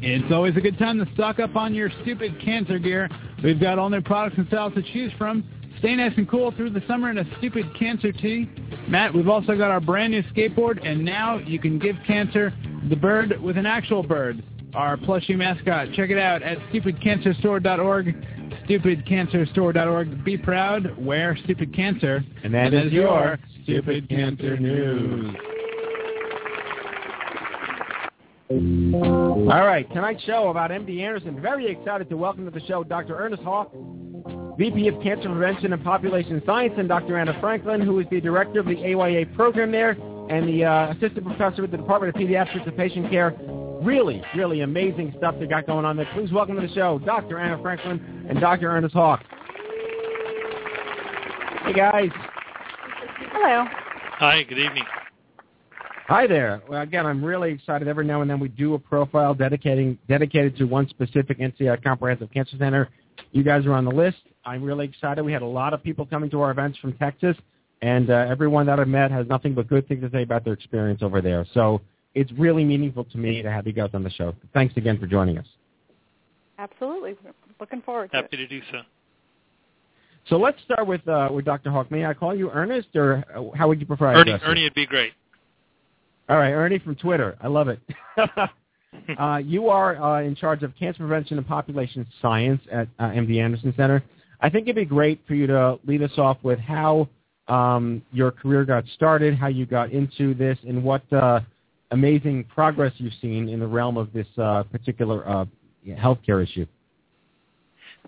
Speaker 8: It's always a good time to stock up on your stupid cancer gear. We've got all new products and styles to choose from. Stay nice and cool through the summer in a stupid cancer tee. Matt, we've also got our brand new skateboard, and now you can give cancer the bird with an actual bird, our plushie mascot. Check it out at stupidcancerstore.org. Stupidcancerstore.org. Be proud, wear stupid cancer.
Speaker 7: And that
Speaker 8: and
Speaker 7: is your Stupid Cancer News. All right, tonight's show about MD Anderson. Very excited to welcome to the show Dr. Ernest Hawk, VP of Cancer Prevention and Population Science, and Dr. Anna Franklin, who is the director of the AYA program there and the uh, assistant professor with the Department of Pediatrics and Patient Care. Really, really amazing stuff they got going on there. Please welcome to the show Dr. Anna Franklin and Dr. Ernest Hawk. Hey, guys.
Speaker 9: Hello.
Speaker 12: Hi, good evening.
Speaker 7: Hi there. Well, again, I'm really excited. Every now and then we do a profile dedicating dedicated to one specific NCI Comprehensive Cancer Center. You guys are on the list. I'm really excited. We had a lot of people coming to our events from Texas, and uh, everyone that I've met has nothing but good things to say about their experience over there. So it's really meaningful to me to have you guys on the show. Thanks again for joining us.
Speaker 13: Absolutely. Looking forward to
Speaker 12: Happy
Speaker 13: it.
Speaker 12: to do so.
Speaker 7: So let's start with uh, with Dr. Hawk. May I call you Ernest, or how would you prefer? I
Speaker 12: Ernie,
Speaker 7: address you?
Speaker 12: Ernie would be great.
Speaker 7: All right, Ernie from Twitter. I love it. uh, you are uh, in charge of cancer prevention and population science at uh, MD Anderson Center. I think it'd be great for you to lead us off with how um, your career got started, how you got into this, and what uh, amazing progress you've seen in the realm of this uh, particular uh, healthcare issue.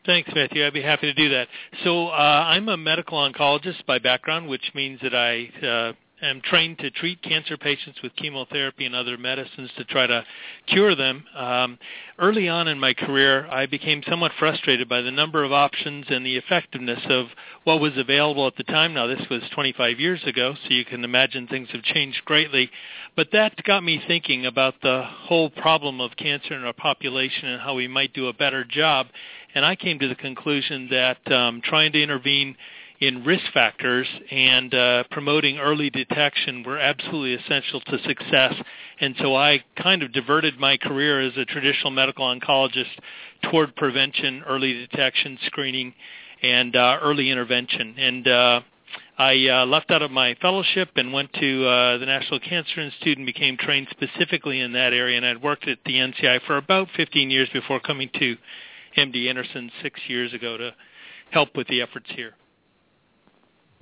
Speaker 3: Thanks, Matthew. I'd be happy to do that. So uh, I'm a medical oncologist by background, which means that I uh, am trained to treat cancer patients with chemotherapy and other medicines to try to cure them. Um, early on in my career, I became somewhat frustrated by the number of options and the effectiveness of what was available at the time. Now, this was 25 years ago, so you can imagine things have changed greatly. But that got me thinking about the whole problem of cancer in our population and how we might do a better job. And I came to the conclusion that um, trying to intervene in risk factors and uh, promoting early detection were absolutely essential to success. And so I kind of diverted my career as a traditional medical oncologist toward prevention, early detection, screening, and uh, early intervention. And uh, I uh, left out of my fellowship and went to uh, the National Cancer Institute and became trained specifically in that area. And I'd worked at the NCI for about 15 years before coming to MD Anderson six years ago to help with the efforts here.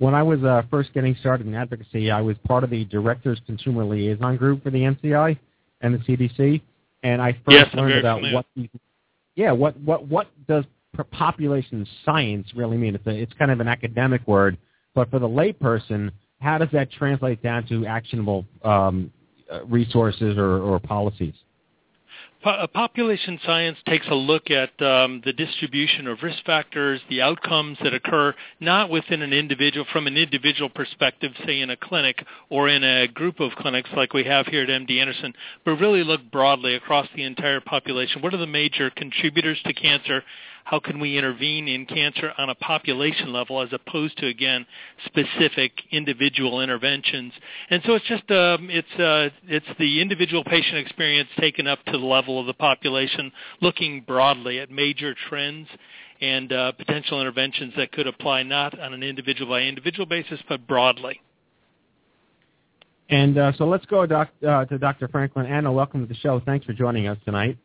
Speaker 7: When I was uh, first getting started in advocacy, I was part of the Directors Consumer Liaison Group for the NCI and the CDC, and I first
Speaker 3: yes,
Speaker 7: learned about
Speaker 3: familiar.
Speaker 7: what these, yeah, what what what does population science really mean? It's a, it's kind of an academic word, but for the layperson, how does that translate down to actionable um, uh, resources or, or policies?
Speaker 3: Po- uh, population science takes a look at um, the distribution of risk factors, the outcomes that occur not within an individual, from an individual perspective, say in a clinic or in a group of clinics like we have here at MD Anderson, but really look broadly across the entire population. What are the major contributors to cancer? How can we intervene in cancer on a population level as opposed to again specific individual interventions? And so it's just um, it's uh, it's the individual patient experience taken up to the level of the population, looking broadly at major trends and uh, potential interventions that could apply not on an individual by individual basis, but broadly.
Speaker 7: And uh, so let's go doc, uh, to Dr. Franklin. Anna, welcome to the show. Thanks for joining us tonight.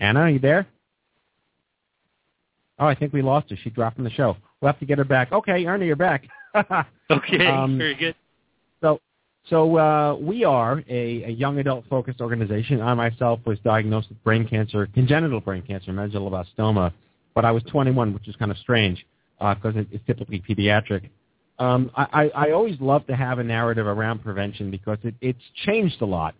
Speaker 7: Anna, are you there? Oh, I think we lost her. She dropped from the show. We'll have to get her back. Okay, Ernie, you're back.
Speaker 3: okay,
Speaker 7: Um,
Speaker 3: very good.
Speaker 7: So, so uh, we are a, a young adult-focused organization. I myself was diagnosed with brain cancer, congenital brain cancer, medulloblastoma, but I was 21, which is kind of strange because it, it's typically pediatric. Um, I, I, I always love to have a narrative around prevention because it, it's changed a lot.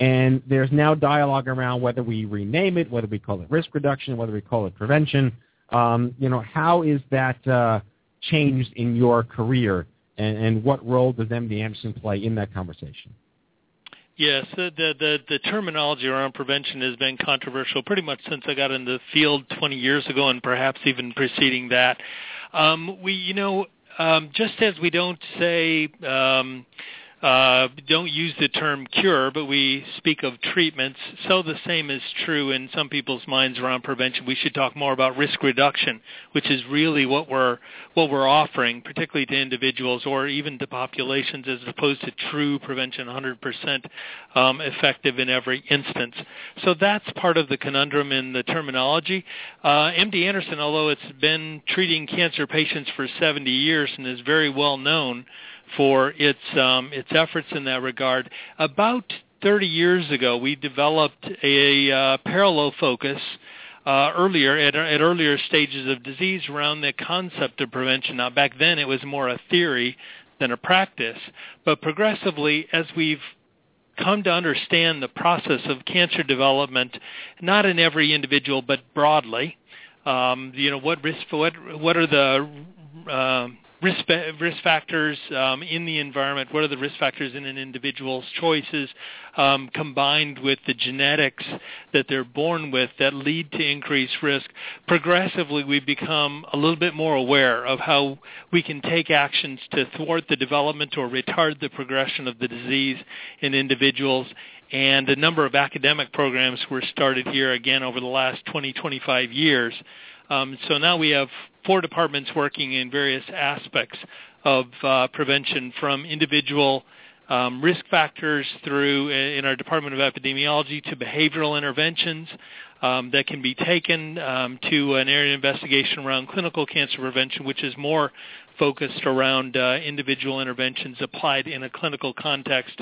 Speaker 7: And there's now dialogue around whether we rename it, whether we call it risk reduction, whether we call it prevention. Um, you know, how is that uh, changed in your career, and, and what role does MD Anderson play in that conversation?
Speaker 3: Yes, the, the the terminology around prevention has been controversial pretty much since I got in the field 20 years ago, and perhaps even preceding that. Um, we, you know, um, just as we don't say um, uh, don't use the term cure, but we speak of treatments. So the same is true in some people's minds around prevention. We should talk more about risk reduction, which is really what we're what we're offering, particularly to individuals or even to populations, as opposed to true prevention, 100% um, effective in every instance. So that's part of the conundrum in the terminology. Uh, MD Anderson, although it's been treating cancer patients for 70 years and is very well known for its um, its efforts in that regard. About 30 years ago, we developed a uh, parallel focus uh, earlier at, at earlier stages of disease around the concept of prevention. Now, back then, it was more a theory than a practice, but progressively, as we've come to understand the process of cancer development, not in every individual, but broadly. Um, you know, what risk, what what are the uh, risk risk factors um, in the environment? What are the risk factors in an individual's choices, um, combined with the genetics that they're born with that lead to increased risk? Progressively, we become a little bit more aware of how we can take actions to thwart the development or retard the progression of the disease in individuals and a number of academic programs were started here again over the last 20, 25 years. Um, so now we have four departments working in various aspects of uh, prevention from individual um, risk factors through in our Department of Epidemiology to behavioral interventions um, that can be taken um, to an area of investigation around clinical cancer prevention, which is more focused around uh, individual interventions applied in a clinical context,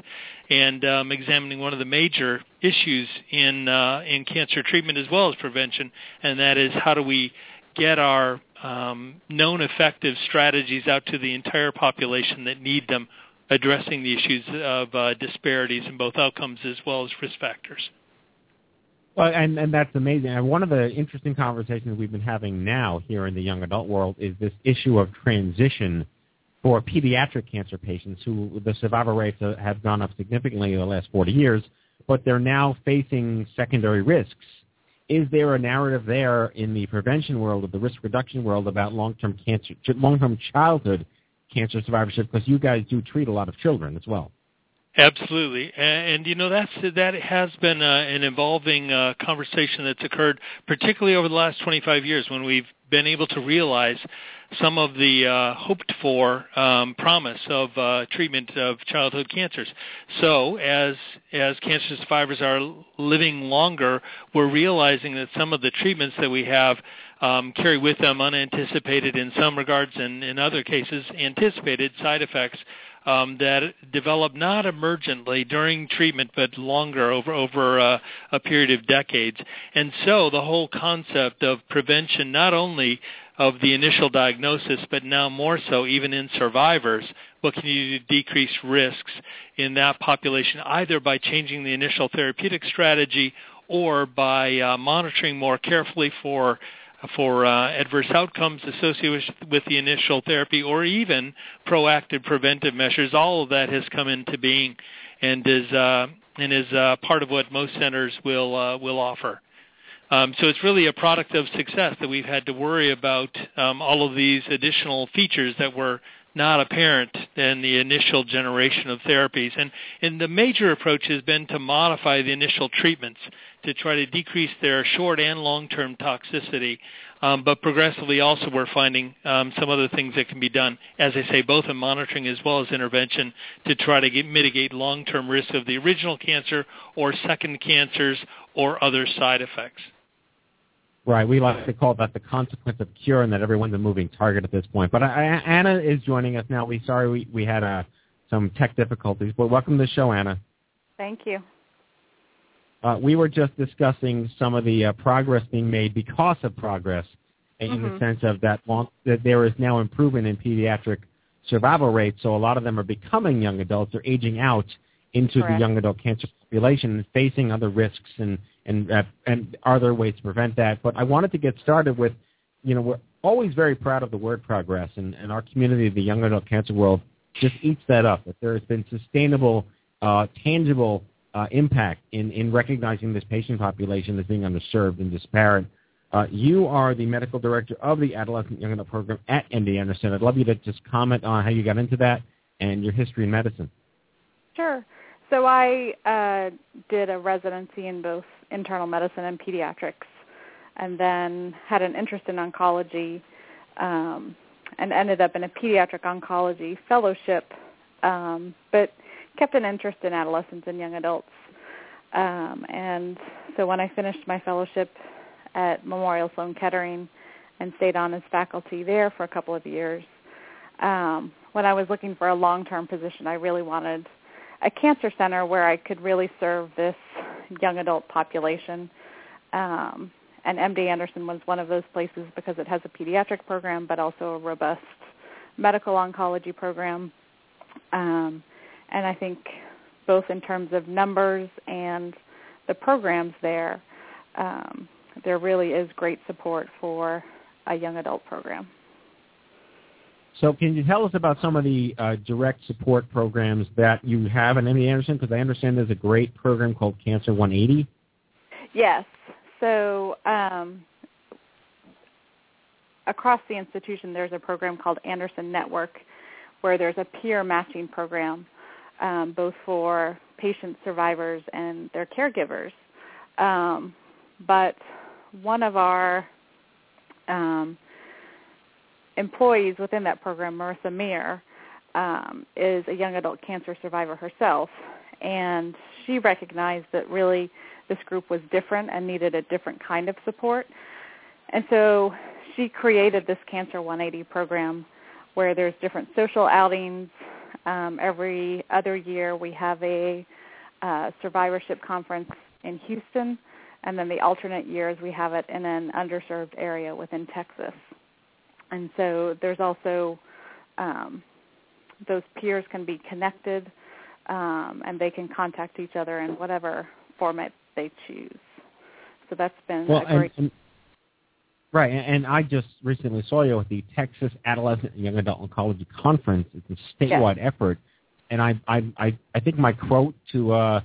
Speaker 3: and um, examining one of the major issues in uh, in cancer treatment as well as prevention, and that is how do we get our um, known effective strategies out to the entire population that need them, addressing the issues of uh, disparities in both outcomes as well as risk factors.
Speaker 7: Well, and, and that's amazing. And one of the interesting conversations we've been having now here in the young adult world is this issue of transition for pediatric cancer patients who the survival rates have gone up significantly in the last 40 years, but they're now facing secondary risks. Is there a narrative there in the prevention world, of the risk reduction world, about long-term cancer, long-term childhood cancer survivorship? Because you guys do treat a lot of children as well.
Speaker 3: Absolutely, and, and you know that's that has been uh, an evolving uh, conversation that's occurred, particularly over the last 25 years, when we've been able to realize some of the uh, hoped for um, promise of uh, treatment of childhood cancers. So, as as cancer survivors are living longer, we're realizing that some of the treatments that we have um, carry with them unanticipated in some regards, and in other cases, anticipated side effects um, that develop not emergently during treatment, but longer over over uh, a period of decades. And so the whole concept of prevention, not only of the initial diagnosis, but now more so even in survivors, what can you do to decrease risks in that population, either by changing the initial therapeutic strategy or by uh, monitoring more carefully for for uh, adverse outcomes associated with, the initial therapy or even proactive preventive measures. All of that has come into being and is uh, and is uh, part of what most centers will uh, will offer. Um, so it's really a product of success that we've had to worry about um, all of these additional features that were not apparent in the initial generation of therapies. And, and the major approach has been to modify the initial treatments to try to decrease their short and long-term toxicity. Um, but progressively also we're finding um, some other things that can be done, as I say, both in monitoring as well as intervention to try to get, mitigate long-term risk of the original cancer or second cancers or other side effects.
Speaker 7: Right. We like to call that the consequence of cure, and that everyone's a moving target at this point. But I, Anna is joining us now. We sorry we we had uh, some tech difficulties, but welcome to the show, Anna.
Speaker 13: Thank you.
Speaker 7: Uh, we were just discussing some of the uh, progress being made because of progress, in mm-hmm. the sense of that, long, that there is now improvement in pediatric survival rates. So a lot of them are becoming young adults They're aging out into
Speaker 13: Correct.
Speaker 7: the young adult cancer population and facing other risks and and uh, and are there ways to prevent that? But I wanted to get started with, you know, we're always very proud of the word progress, and, and our community, the young adult cancer world, just eats that up. That there has been sustainable, uh, tangible uh, impact in in recognizing this patient population as being underserved and disparate. Uh, you are the medical director of the Adolescent Young Adult Program at MD Anderson. I'd love you to just comment on how you got into that and your history in medicine.
Speaker 13: Sure. So I uh, did a residency in both internal medicine and pediatrics, and then had an interest in oncology, um, and ended up in a pediatric oncology fellowship, um, but kept an interest in adolescents and young adults. Um, and so when I finished my fellowship at Memorial Sloan Kettering and stayed on as faculty there for a couple of years, um, when I was looking for a long-term position, I really wanted a cancer center where I could really serve this young adult population. Um, and MD Anderson was one of those places because it has a pediatric program, but also a robust medical oncology program. Um, and I think both in terms of numbers and the programs there, um, there really is great support for a young adult program.
Speaker 7: So can you tell us about some of the uh, direct support programs that you have at MD Anderson? Because I understand there's a great program called Cancer 180.
Speaker 13: Yes. So um, across the institution, there's a program called Anderson Network, where there's a peer matching program, um, both for patient survivors and their caregivers. Um, but one of our um, employees within that program, Marissa Meir, um, is a young adult cancer survivor herself, and she recognized that really this group was different and needed a different kind of support. And so she created this Cancer 180 program where there's different social outings. Um, every other year we have a uh, survivorship conference in Houston, and then the alternate years we have it in an underserved area within Texas. And so there's also um, those peers can be connected, um, and they can contact each other in whatever format they choose. So that's been
Speaker 7: well,
Speaker 13: a great.
Speaker 7: And, and, right, and I just recently saw you at the Texas Adolescent and Young Adult Oncology Conference. It's a statewide
Speaker 13: yes.
Speaker 7: effort, and I, I, I, I think my quote to uh,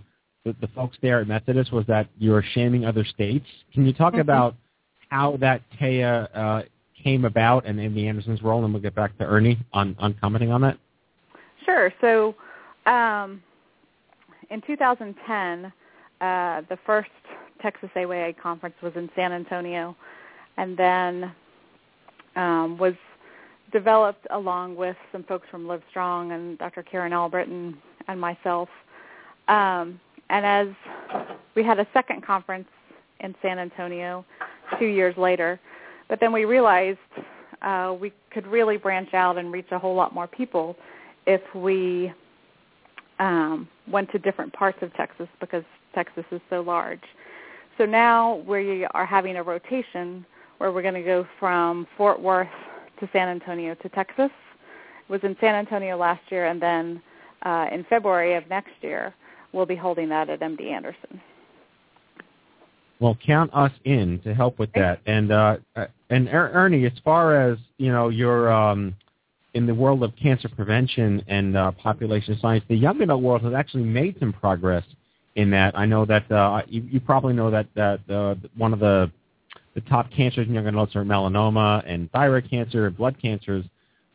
Speaker 7: the, the folks there at Methodist was that you're shaming other states. Can you talk
Speaker 13: mm-hmm.
Speaker 7: about how that TAEA uh, came about and MD Anderson's role, and we'll get back to Ernie on, on commenting on that?
Speaker 13: Sure. So um, in 2010, uh, the first Texas AYA conference was in San Antonio, and then um, was developed along with some folks from Livestrong and Dr. Karen Albritton and myself. Um, and as we had a second conference in San Antonio two years later, but then we realized uh, we could really branch out and reach a whole lot more people if we um, went to different parts of Texas because Texas is so large. So now we are having a rotation where we're going to go from Fort Worth to San Antonio to Texas. It was in San Antonio last year, and then uh, in February of next year, we'll be holding that at MD Anderson.
Speaker 7: Well, count us in to help with that. And uh, and er- Ernie, as far as you know, your um, in the world of cancer prevention and uh, population science, the young adult world has actually made some progress in that. I know that uh, you, you probably know that that uh, one of the the top cancers in young adults are melanoma and thyroid cancer and blood cancers.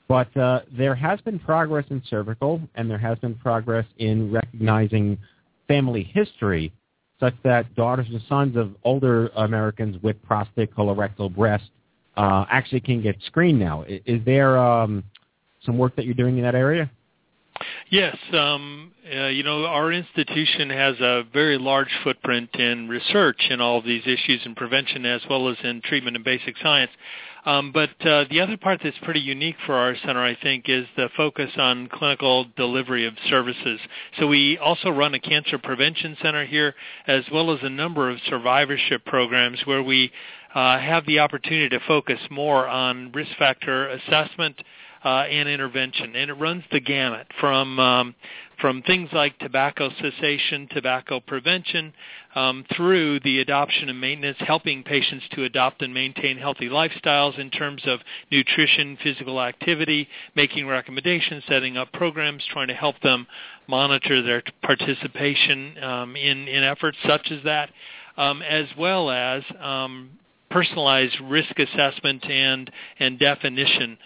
Speaker 7: But uh, there has been progress in cervical, and there has been progress in recognizing family history, such that daughters and sons of older Americans with prostate, colorectal, breast uh, actually can get screened now. Is there um, some work that you're doing in that area?
Speaker 3: Yes, um, uh, you know our institution has a very large footprint in research in all of these issues in prevention as well as in treatment and basic science. Um, but uh, the other part that's pretty unique for our center, I think, is the focus on clinical delivery of services. So we also run a cancer prevention center here, as well as a number of survivorship programs where we uh, have the opportunity to focus more on risk factor assessment uh, and intervention, and it runs the gamut from um, from things like tobacco cessation, tobacco prevention, um, through the adoption and maintenance, helping patients to adopt and maintain healthy lifestyles in terms of nutrition, physical activity, making recommendations, setting up programs, trying to help them monitor their participation um, in, in efforts such as that, um, as well as um, personalized risk assessment and, and definition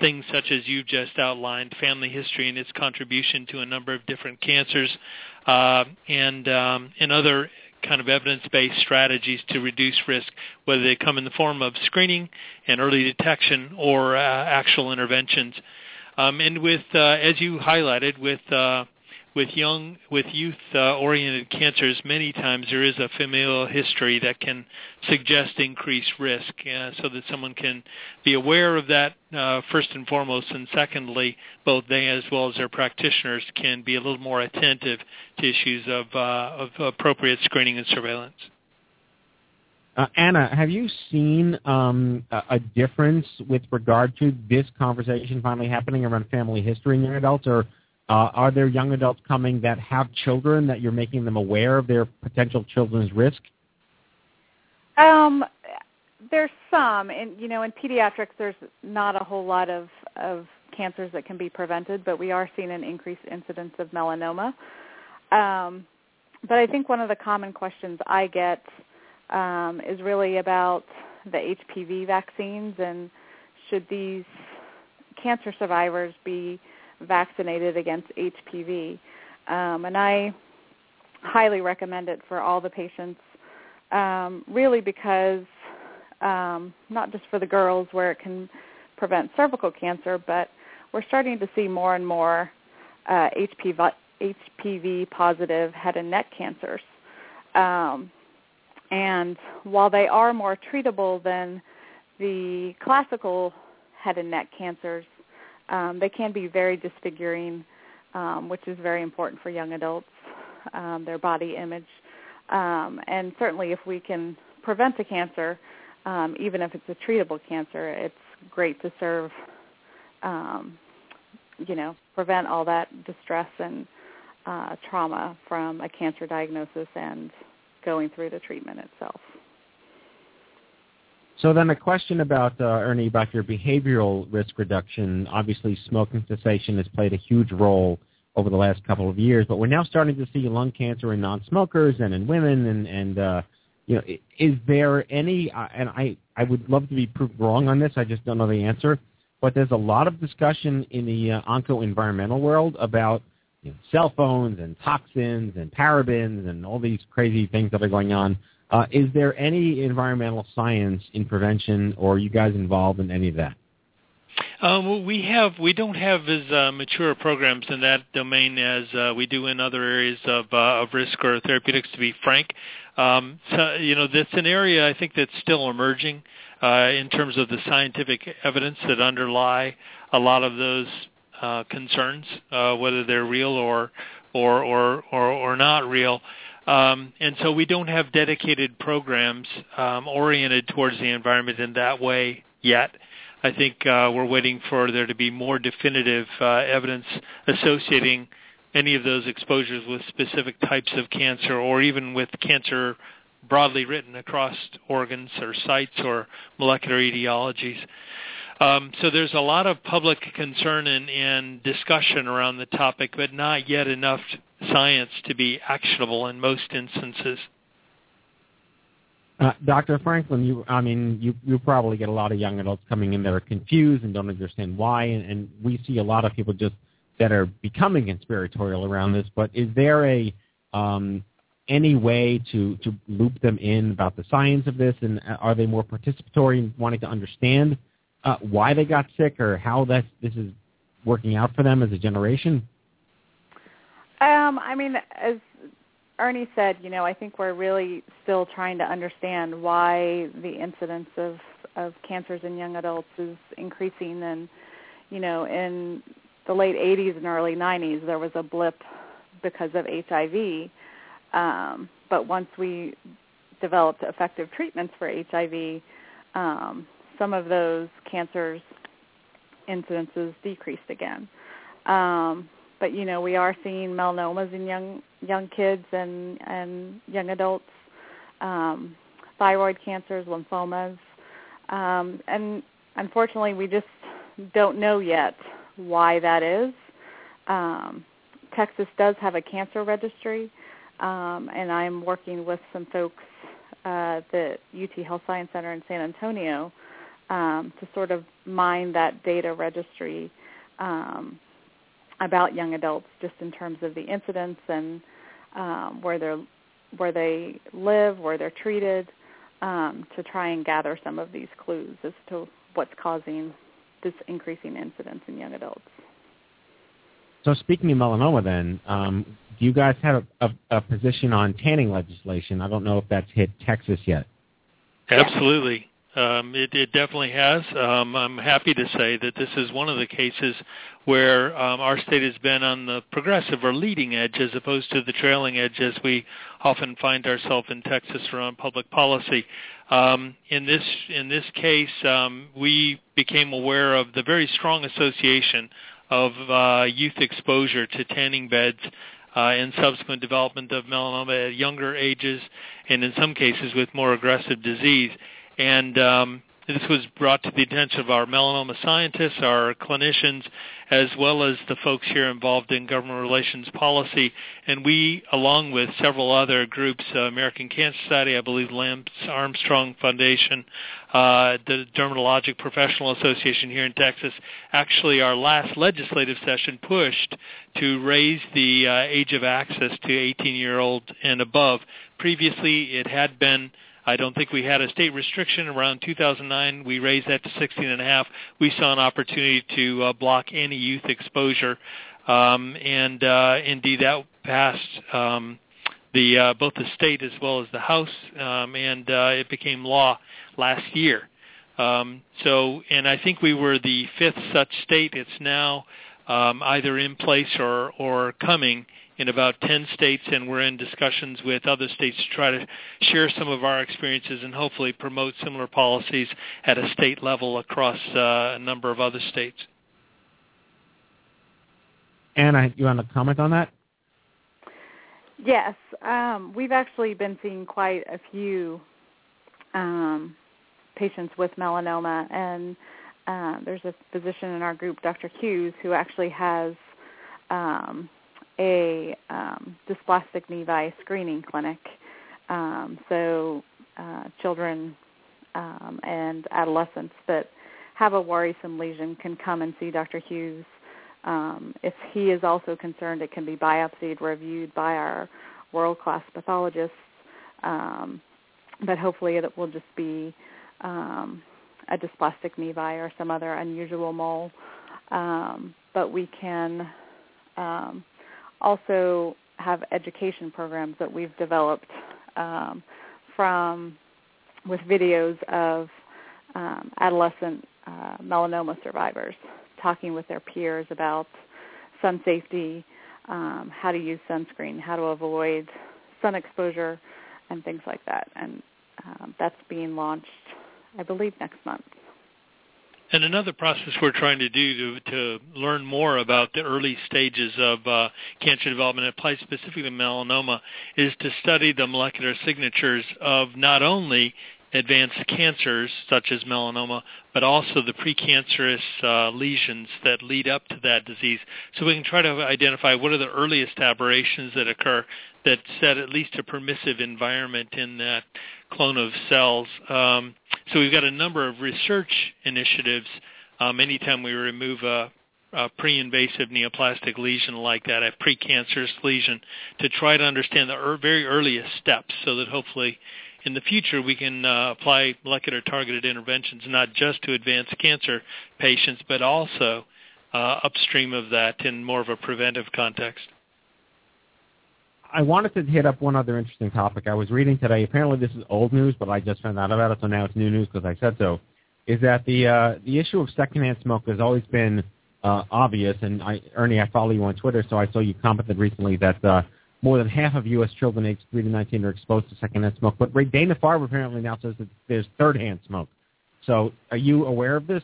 Speaker 3: things such as you've just outlined, family history and its contribution to a number of different cancers, uh, and um, and other kind of evidence-based strategies to reduce risk, whether they come in the form of screening and early detection or uh, actual interventions. Um, and with, uh, as you highlighted, with uh, with young with youth uh, oriented cancers many times there is a familial history that can suggest increased risk uh, so that someone can be aware of that uh, first and foremost and secondly both they as well as their practitioners can be a little more attentive to issues of, uh, of appropriate screening and surveillance.
Speaker 7: Uh, Anna, have you seen um, a, a difference with regard to this conversation finally happening around family history in young adults, or uh, are there young adults coming that have children that you're making them aware of their potential children's risk?
Speaker 13: Um, there's some, and you know, in pediatrics, there's not a whole lot of of cancers that can be prevented, but we are seeing an increased incidence of melanoma. Um, but I think one of the common questions I get um, is really about the HPV vaccines and should these cancer survivors be vaccinated against HPV. Um, and I highly recommend it for all the patients, um, really because um, not just for the girls where it can prevent cervical cancer, but we're starting to see more and more uh, HPV, HPV positive head and neck cancers. Um, and while they are more treatable than the classical head and neck cancers, um, they can be very disfiguring, um, which is very important for young adults, um, their body image. Um, and certainly if we can prevent a cancer, um, even if it's a treatable cancer, it's great to serve, um, you know, prevent all that distress and uh, trauma from a cancer diagnosis and going through the treatment itself.
Speaker 7: So then a question about, uh, Ernie, about your behavioral risk reduction. Obviously, smoking cessation has played a huge role over the last couple of years, but we're now starting to see lung cancer in non-smokers and in women. And, and uh, you know, is there any? Uh, and I, I would love to be proved wrong on this. I just don't know the answer. But there's a lot of discussion in the uh, onco-environmental world about you know, cell phones and toxins and parabens and all these crazy things that are going on. Uh, is there any environmental science in prevention, or are you guys involved in any of that?
Speaker 3: Um, we have we don't have as uh, mature programs in that domain as uh, we do in other areas of uh, of risk or therapeutics. To be frank, um, so you know that's an area I think that's still emerging uh, in terms of the scientific evidence that underlie a lot of those uh, concerns, whether they're real or or or or, or not real. Um, and so we don't have dedicated programs um, oriented towards the environment in that way yet. I think uh, we're waiting for there to be more definitive uh, evidence associating any of those exposures with specific types of cancer or even with cancer broadly written across organs or sites or molecular etiologies. Um, so there's a lot of public concern and, and discussion around the topic, but not yet enough science to be actionable in most instances.
Speaker 7: Uh, Dr. Franklin, you, I mean, you, you probably get a lot of young adults coming in that are confused and don't understand why, and, and we see a lot of people just that are becoming conspiratorial around this. But is there a um, any way to to loop them in about the science of this, and are they more participatory in wanting to understand uh, why they got sick or how this is working out for them as a generation?
Speaker 13: Um, I mean, as Ernie said, you know, I think we're really still trying to understand why the incidence of of cancers in young adults is increasing and you know, in the late 80s and early 90s there was a blip because of HIV. Um, but once we developed effective treatments for HIV, um, some of those cancers incidences decreased again. Um, but you know, we are seeing melanomas in young young kids and and young adults, um, thyroid cancers, lymphomas, um, and unfortunately, we just don't know yet why that is. Um, Texas does have a cancer registry, um, and I'm working with some folks uh, at the UT Health Science Center in San Antonio um, to sort of mine that data registry um, about young adults, just in terms of the incidence and um, where they're where they live, where they're treated, um, to try and gather some of these clues as to what's causing this increasing incidence in young adults.
Speaker 7: So speaking of melanoma, then, um, do you guys have a, a, a position on tanning legislation? I don't know if that's hit Texas yet.
Speaker 3: Absolutely. Um, it, it definitely has. Um, I'm happy to say that this is one of the cases where um, our state has been on the progressive or leading edge as opposed to the trailing edge as we often find ourselves in Texas around public policy. Um, in this in this case, um, we became aware of the very strong association of uh, youth exposure to tanning beds uh, and subsequent development of melanoma at younger ages, and in some cases with more aggressive disease and um, this was brought to the attention of our melanoma scientists, our clinicians, as well as the folks here involved in government relations policy. And we, along with several other groups, uh, American Cancer Society, I believe Lance Armstrong Foundation, uh, the Dermatologic Professional Association here in Texas, actually our last legislative session pushed to raise the uh, age of access to 18-year-old and above. Previously, it had been I don't think we had a state restriction around 2009. We raised that to 16 and a half. We saw an opportunity to uh, block any youth exposure, um, and uh, indeed that passed um, the uh, both the state as well as the House, um, and uh, it became law last year. Um, so, and I think we were the fifth such state. It's now um, either in place or or coming in about 10 states, and we're in discussions with other states to try to share some of our experiences and hopefully promote similar policies at a state level across uh, a number of other states.
Speaker 7: Anna, you want to comment on that?
Speaker 13: Yes, um, we've actually been seeing quite a few um, patients with melanoma, and uh, there's a physician in our group, Dr. Hughes, who actually has um, a um, dysplastic nevi screening clinic. Um, so uh, children um, and adolescents that have a worrisome lesion can come and see Dr. Hughes. Um, if he is also concerned, it can be biopsied, reviewed by our world-class pathologists. Um, but hopefully it will just be um, a dysplastic nevi or some other unusual mole. Um, but we can um, also have education programs that we've developed um, from with videos of um, adolescent uh, melanoma survivors talking with their peers about sun safety, um, how to use sunscreen, how to avoid sun exposure, and things like that. And um, that's being launched, I believe, next month.
Speaker 3: And another process we're trying to do to, to learn more about the early stages of uh, cancer development, applies specifically to melanoma, is to study the molecular signatures of not only advanced cancers such as melanoma, but also the precancerous uh, lesions that lead up to that disease. So we can try to identify what are the earliest aberrations that occur that set at least a permissive environment in that clone of cells. Um, so we've got a number of research initiatives. Um, anytime we remove a, a pre-invasive neoplastic lesion like that, a precancerous lesion, to try to understand the er- very earliest steps so that hopefully in the future we can uh, apply molecular targeted interventions not just to advanced cancer patients but also uh, upstream of that in more of a preventive context.
Speaker 7: I wanted to hit up one other interesting topic. I was reading today. Apparently, this is old news, but I just found out about it, so now it's new news because I said so. Is that the uh, the issue of secondhand smoke has always been uh, obvious, and I, Ernie, I follow you on Twitter, so I saw you commented recently that uh, more than half of U.S. children aged 3 to 19 are exposed to secondhand smoke. But Ray Dana Farber apparently now says that there's third-hand smoke. So, are you aware of this?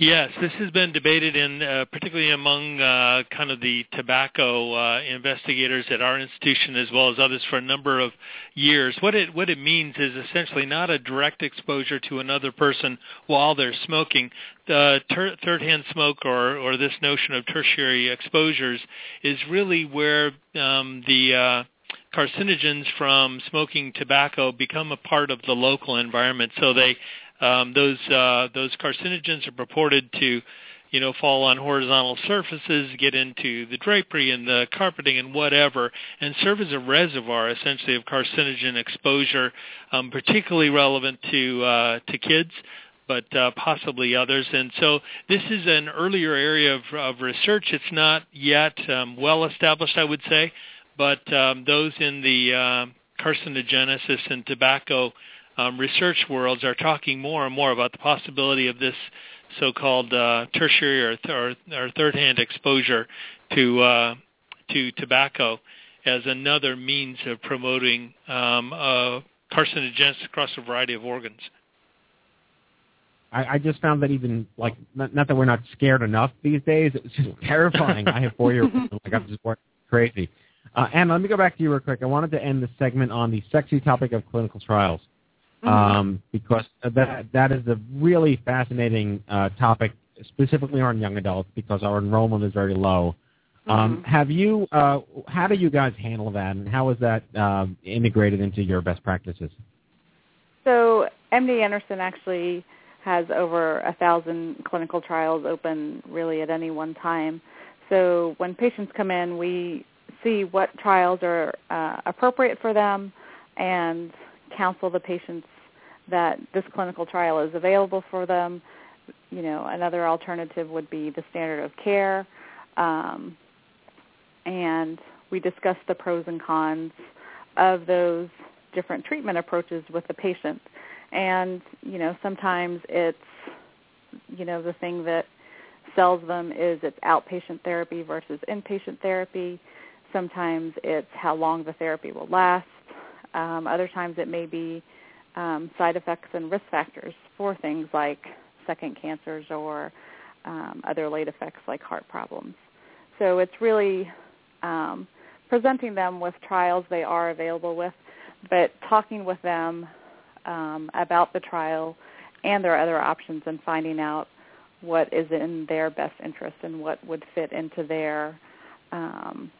Speaker 3: Yes, this has been debated in uh, particularly among uh, kind of the tobacco uh, investigators at our institution as well as others for a number of years. What it what it means is essentially not a direct exposure to another person while they're smoking. The ter- third-hand smoke or or this notion of tertiary exposures is really where um, the uh, carcinogens from smoking tobacco become a part of the local environment. So they um, those uh, those carcinogens are purported to, you know, fall on horizontal surfaces, get into the drapery and the carpeting and whatever, and serve as a reservoir essentially of carcinogen exposure, um, particularly relevant to uh, to kids but uh, possibly others. And so this is an earlier area of, of research. It's not yet um, well established, I would say, but um, those in the uh, carcinogenesis and tobacco um, research worlds are talking more and more about the possibility of this so-called uh, tertiary or, th- or, or third-hand exposure to uh, to tobacco as another means of promoting um, uh, carcinogenesis across a variety of organs.
Speaker 7: I, I just found that even like not, not that we're not scared enough these days, it's just terrifying. I have four year olds, like I'm just crazy. Uh, and let me go back to you real quick. I wanted to end the segment on the sexy topic of clinical trials mm-hmm. um, because that that is a really fascinating uh, topic, specifically on young adults, because our enrollment is very low. Um, mm-hmm. have you? Uh, how do you guys handle that, and how is that uh, integrated into your best practices?
Speaker 13: So MD Anderson actually has over a thousand clinical trials open, really at any one time. So when patients come in, we see what trials are uh, appropriate for them and counsel the patients that this clinical trial is available for them. You know, another alternative would be the standard of care. Um, and we discuss the pros and cons of those different treatment approaches with the patient. And you know, sometimes it's you know the thing that sells them is it's outpatient therapy versus inpatient therapy. Sometimes it's how long the therapy will last. Um, other times it may be um, side effects and risk factors for things like second cancers or um, other late effects like heart problems. So it's really um, presenting them with trials they are available with, but talking with them um, about the trial and their other options and finding out what is in their best interest and what would fit into their um,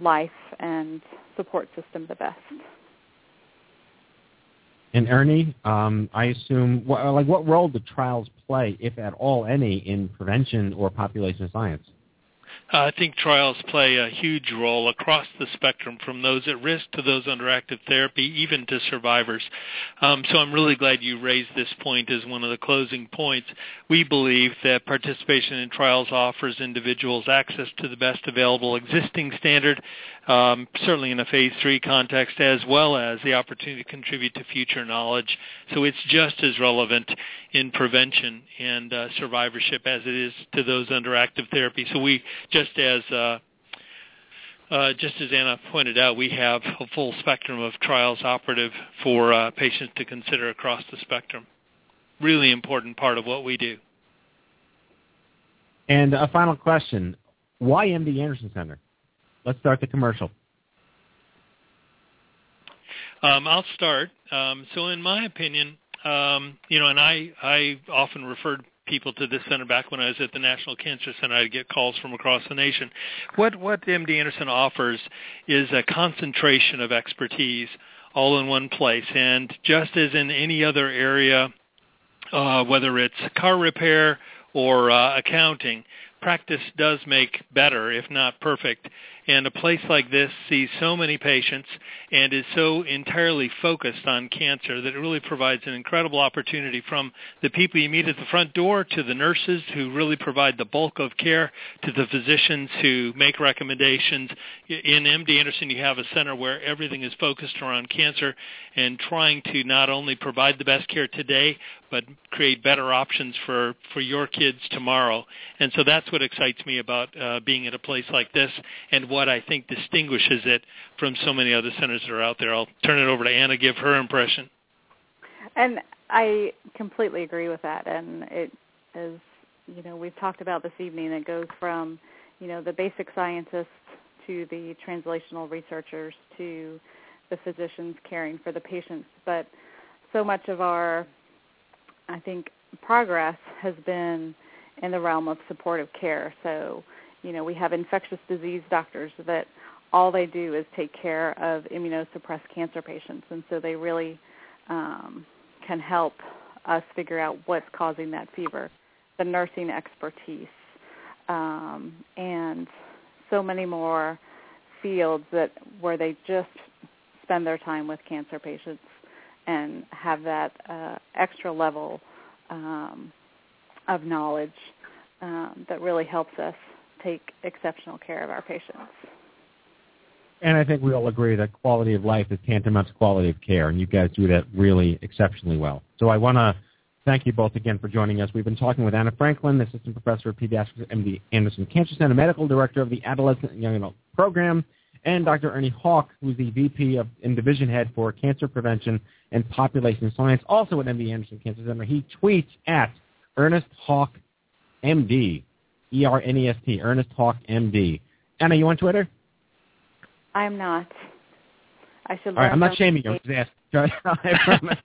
Speaker 13: life and support system the best.
Speaker 7: And Ernie, um, I assume, what, like, what role do trials play, if at all any, in prevention or population science?
Speaker 3: Uh, I think trials play a huge role across the spectrum from those at risk to those under active therapy, even to survivors. Um, so I'm really glad you raised this point as one of the closing points. We believe that participation in trials offers individuals access to the best available existing standard, um, certainly in a phase three context, as well as the opportunity to contribute to future knowledge. So it's just as relevant in prevention and uh, survivorship as it is to those under active therapy. So we just as uh, uh, just as Anna pointed out, we have a full spectrum of trials operative for uh, patients to consider across the spectrum. Really important part of what we do.
Speaker 7: And a final question. Why MD Anderson Center? Let's start the commercial.
Speaker 3: Um, I'll start. Um, so in my opinion, um, you know, and I, I often referred people to this center back when I was at the National Cancer Center. I'd get calls from across the nation. What what MD Anderson offers is a concentration of expertise all in one place. And just as in any other area, uh, whether it's car repair or uh, accounting, practice does make better, if not perfect. And a place like this sees so many patients and is so entirely focused on cancer that it really provides an incredible opportunity from the people you meet at the front door to the nurses who really provide the bulk of care to the physicians who make recommendations. In MD Anderson, you have a center where everything is focused around cancer and trying to not only provide the best care today, but create better options for, for your kids tomorrow. And so that's what excites me about uh, being at a place like this and what I think distinguishes it from so many other centers that are out there. I'll turn it over to Anna, give her impression.
Speaker 13: And I completely agree with that. And it is, you know, we've talked about this evening. It goes from, you know, the basic scientists to the translational researchers to the physicians caring for the patients. But so much of our, I think, progress has been in the realm of supportive care. So, you know, we have infectious disease doctors that all they do is take care of immunosuppressed cancer patients, and so they really um, can help us figure out what's causing that fever. The nursing expertise, um, and so many more fields that where they just spend their time with cancer patients and have that uh, extra level um, of knowledge um, that really helps us take exceptional care of our patients.
Speaker 7: And I think we all agree that quality of life is tantamount to quality of care, and you guys do that really exceptionally well. So I want to thank you both again for joining us. We've been talking with Anna Franklin, Assistant Professor of Pediatrics at MD Anderson Cancer Center, Medical Director of the Adolescent and Young Adult Program, and Dr. Ernie Hawk, who's the VP of, and Division Head for Cancer Prevention and Population Science, also at MD Anderson Cancer Center. He tweets at Ernest Hawk MD, E-R-N-E-S-T, Ernest Hawk MD. Anna, you on Twitter?
Speaker 13: I'm not. I should.
Speaker 7: All right, I'm not shaming you. I'm just asking. I promise.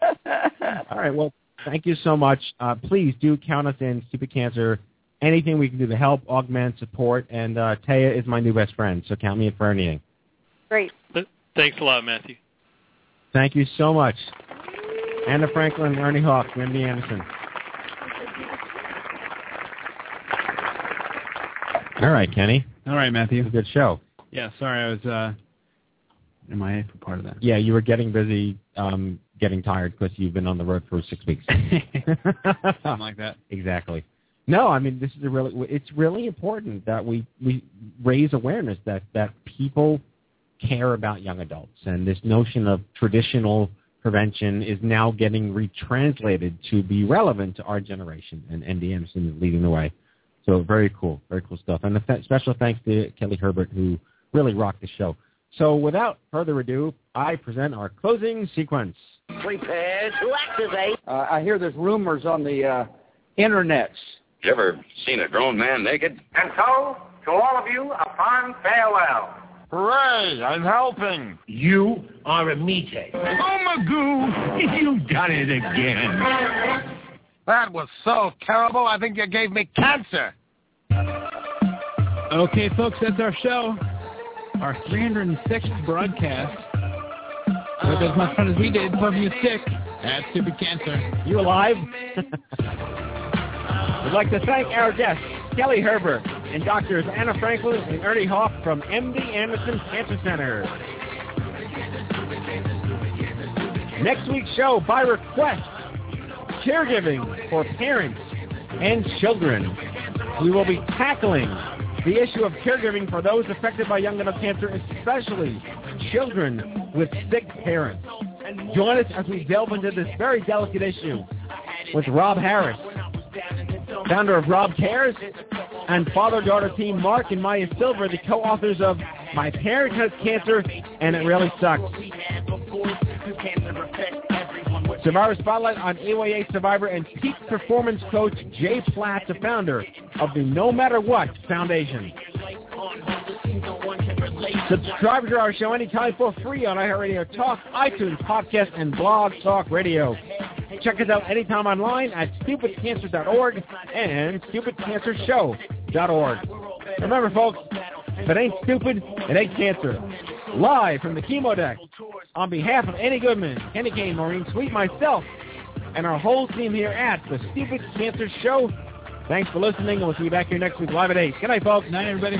Speaker 7: All right, well, thank you so much. Uh, please do count us in, Stupid Cancer. Anything we can do to help, augment, support, and uh, Taya is my new best friend, so count me in for anything.
Speaker 13: Great.
Speaker 3: Thanks a lot, Matthew.
Speaker 7: Thank you so much. Anna Franklin, Ernie Hawk, MD Anderson. All right, Kenny.
Speaker 8: All right, Matthew.
Speaker 7: Good show.
Speaker 8: Yeah, sorry, I was uh, MIA for part of that.
Speaker 7: Yeah, you were getting busy, um, getting tired because you've been on the road for six weeks.
Speaker 8: Something like that.
Speaker 7: Exactly. No, I mean this is a really it's really important that we we raise awareness that that people care about young adults and this notion of traditional
Speaker 14: prevention is now getting retranslated to be relevant to our generation, and Anderson is leading the way. So very cool, very cool stuff. And a th- special thanks to Kelly Herbert, who really rocked the show. So without further ado, I present our closing sequence.
Speaker 15: Prepare to activate. Uh, I hear there's rumors on the uh, internets.
Speaker 11: You ever seen a grown man naked?
Speaker 16: And so, to all of you, a fond farewell.
Speaker 2: Hooray! I'm helping.
Speaker 16: You are a meathead.
Speaker 2: Oh, Magoo, you've done it again. That was so terrible, I think you gave me cancer.
Speaker 8: Okay, folks, that's our show. Our 306th broadcast. With as much fun as we did pumping a stick at Stupid Cancer.
Speaker 7: You alive? We'd like to thank our guests, Kelly Herbert and doctors Anna Franklin and Ernie Hawk from MD Anderson Cancer Center. Next week's show, by request, caregiving for parents and children. We will be tackling the issue of caregiving for those affected by young adult cancer, especially children with sick parents. Join us as we delve into this very delicate issue with Rob Harris, founder of Rob Cares, and father-daughter team Marc and Maya Silver, the co-authors of My Parent Has Cancer and It Really Sucks. Survivor Spotlight on AYA Survivor and peak performance coach Jay Platt, the founder of the No Matter What Foundation. Subscribe to our show anytime for free on iHeartRadio Talk, iTunes, Podcast, and Blog Talk Radio. Check us out anytime online at stupidcancer.org and stupidcancershow.org. Remember, folks, if it ain't stupid, it ain't cancer. Live from the chemo deck, on behalf of Annie Goodman, Kenny Kane, Maureen Sweet, myself, and our whole team here at the Stupid Cancer Show, thanks for listening, and we'll see you back here next week live at 8. Good night, folks.
Speaker 8: Good Night, everybody.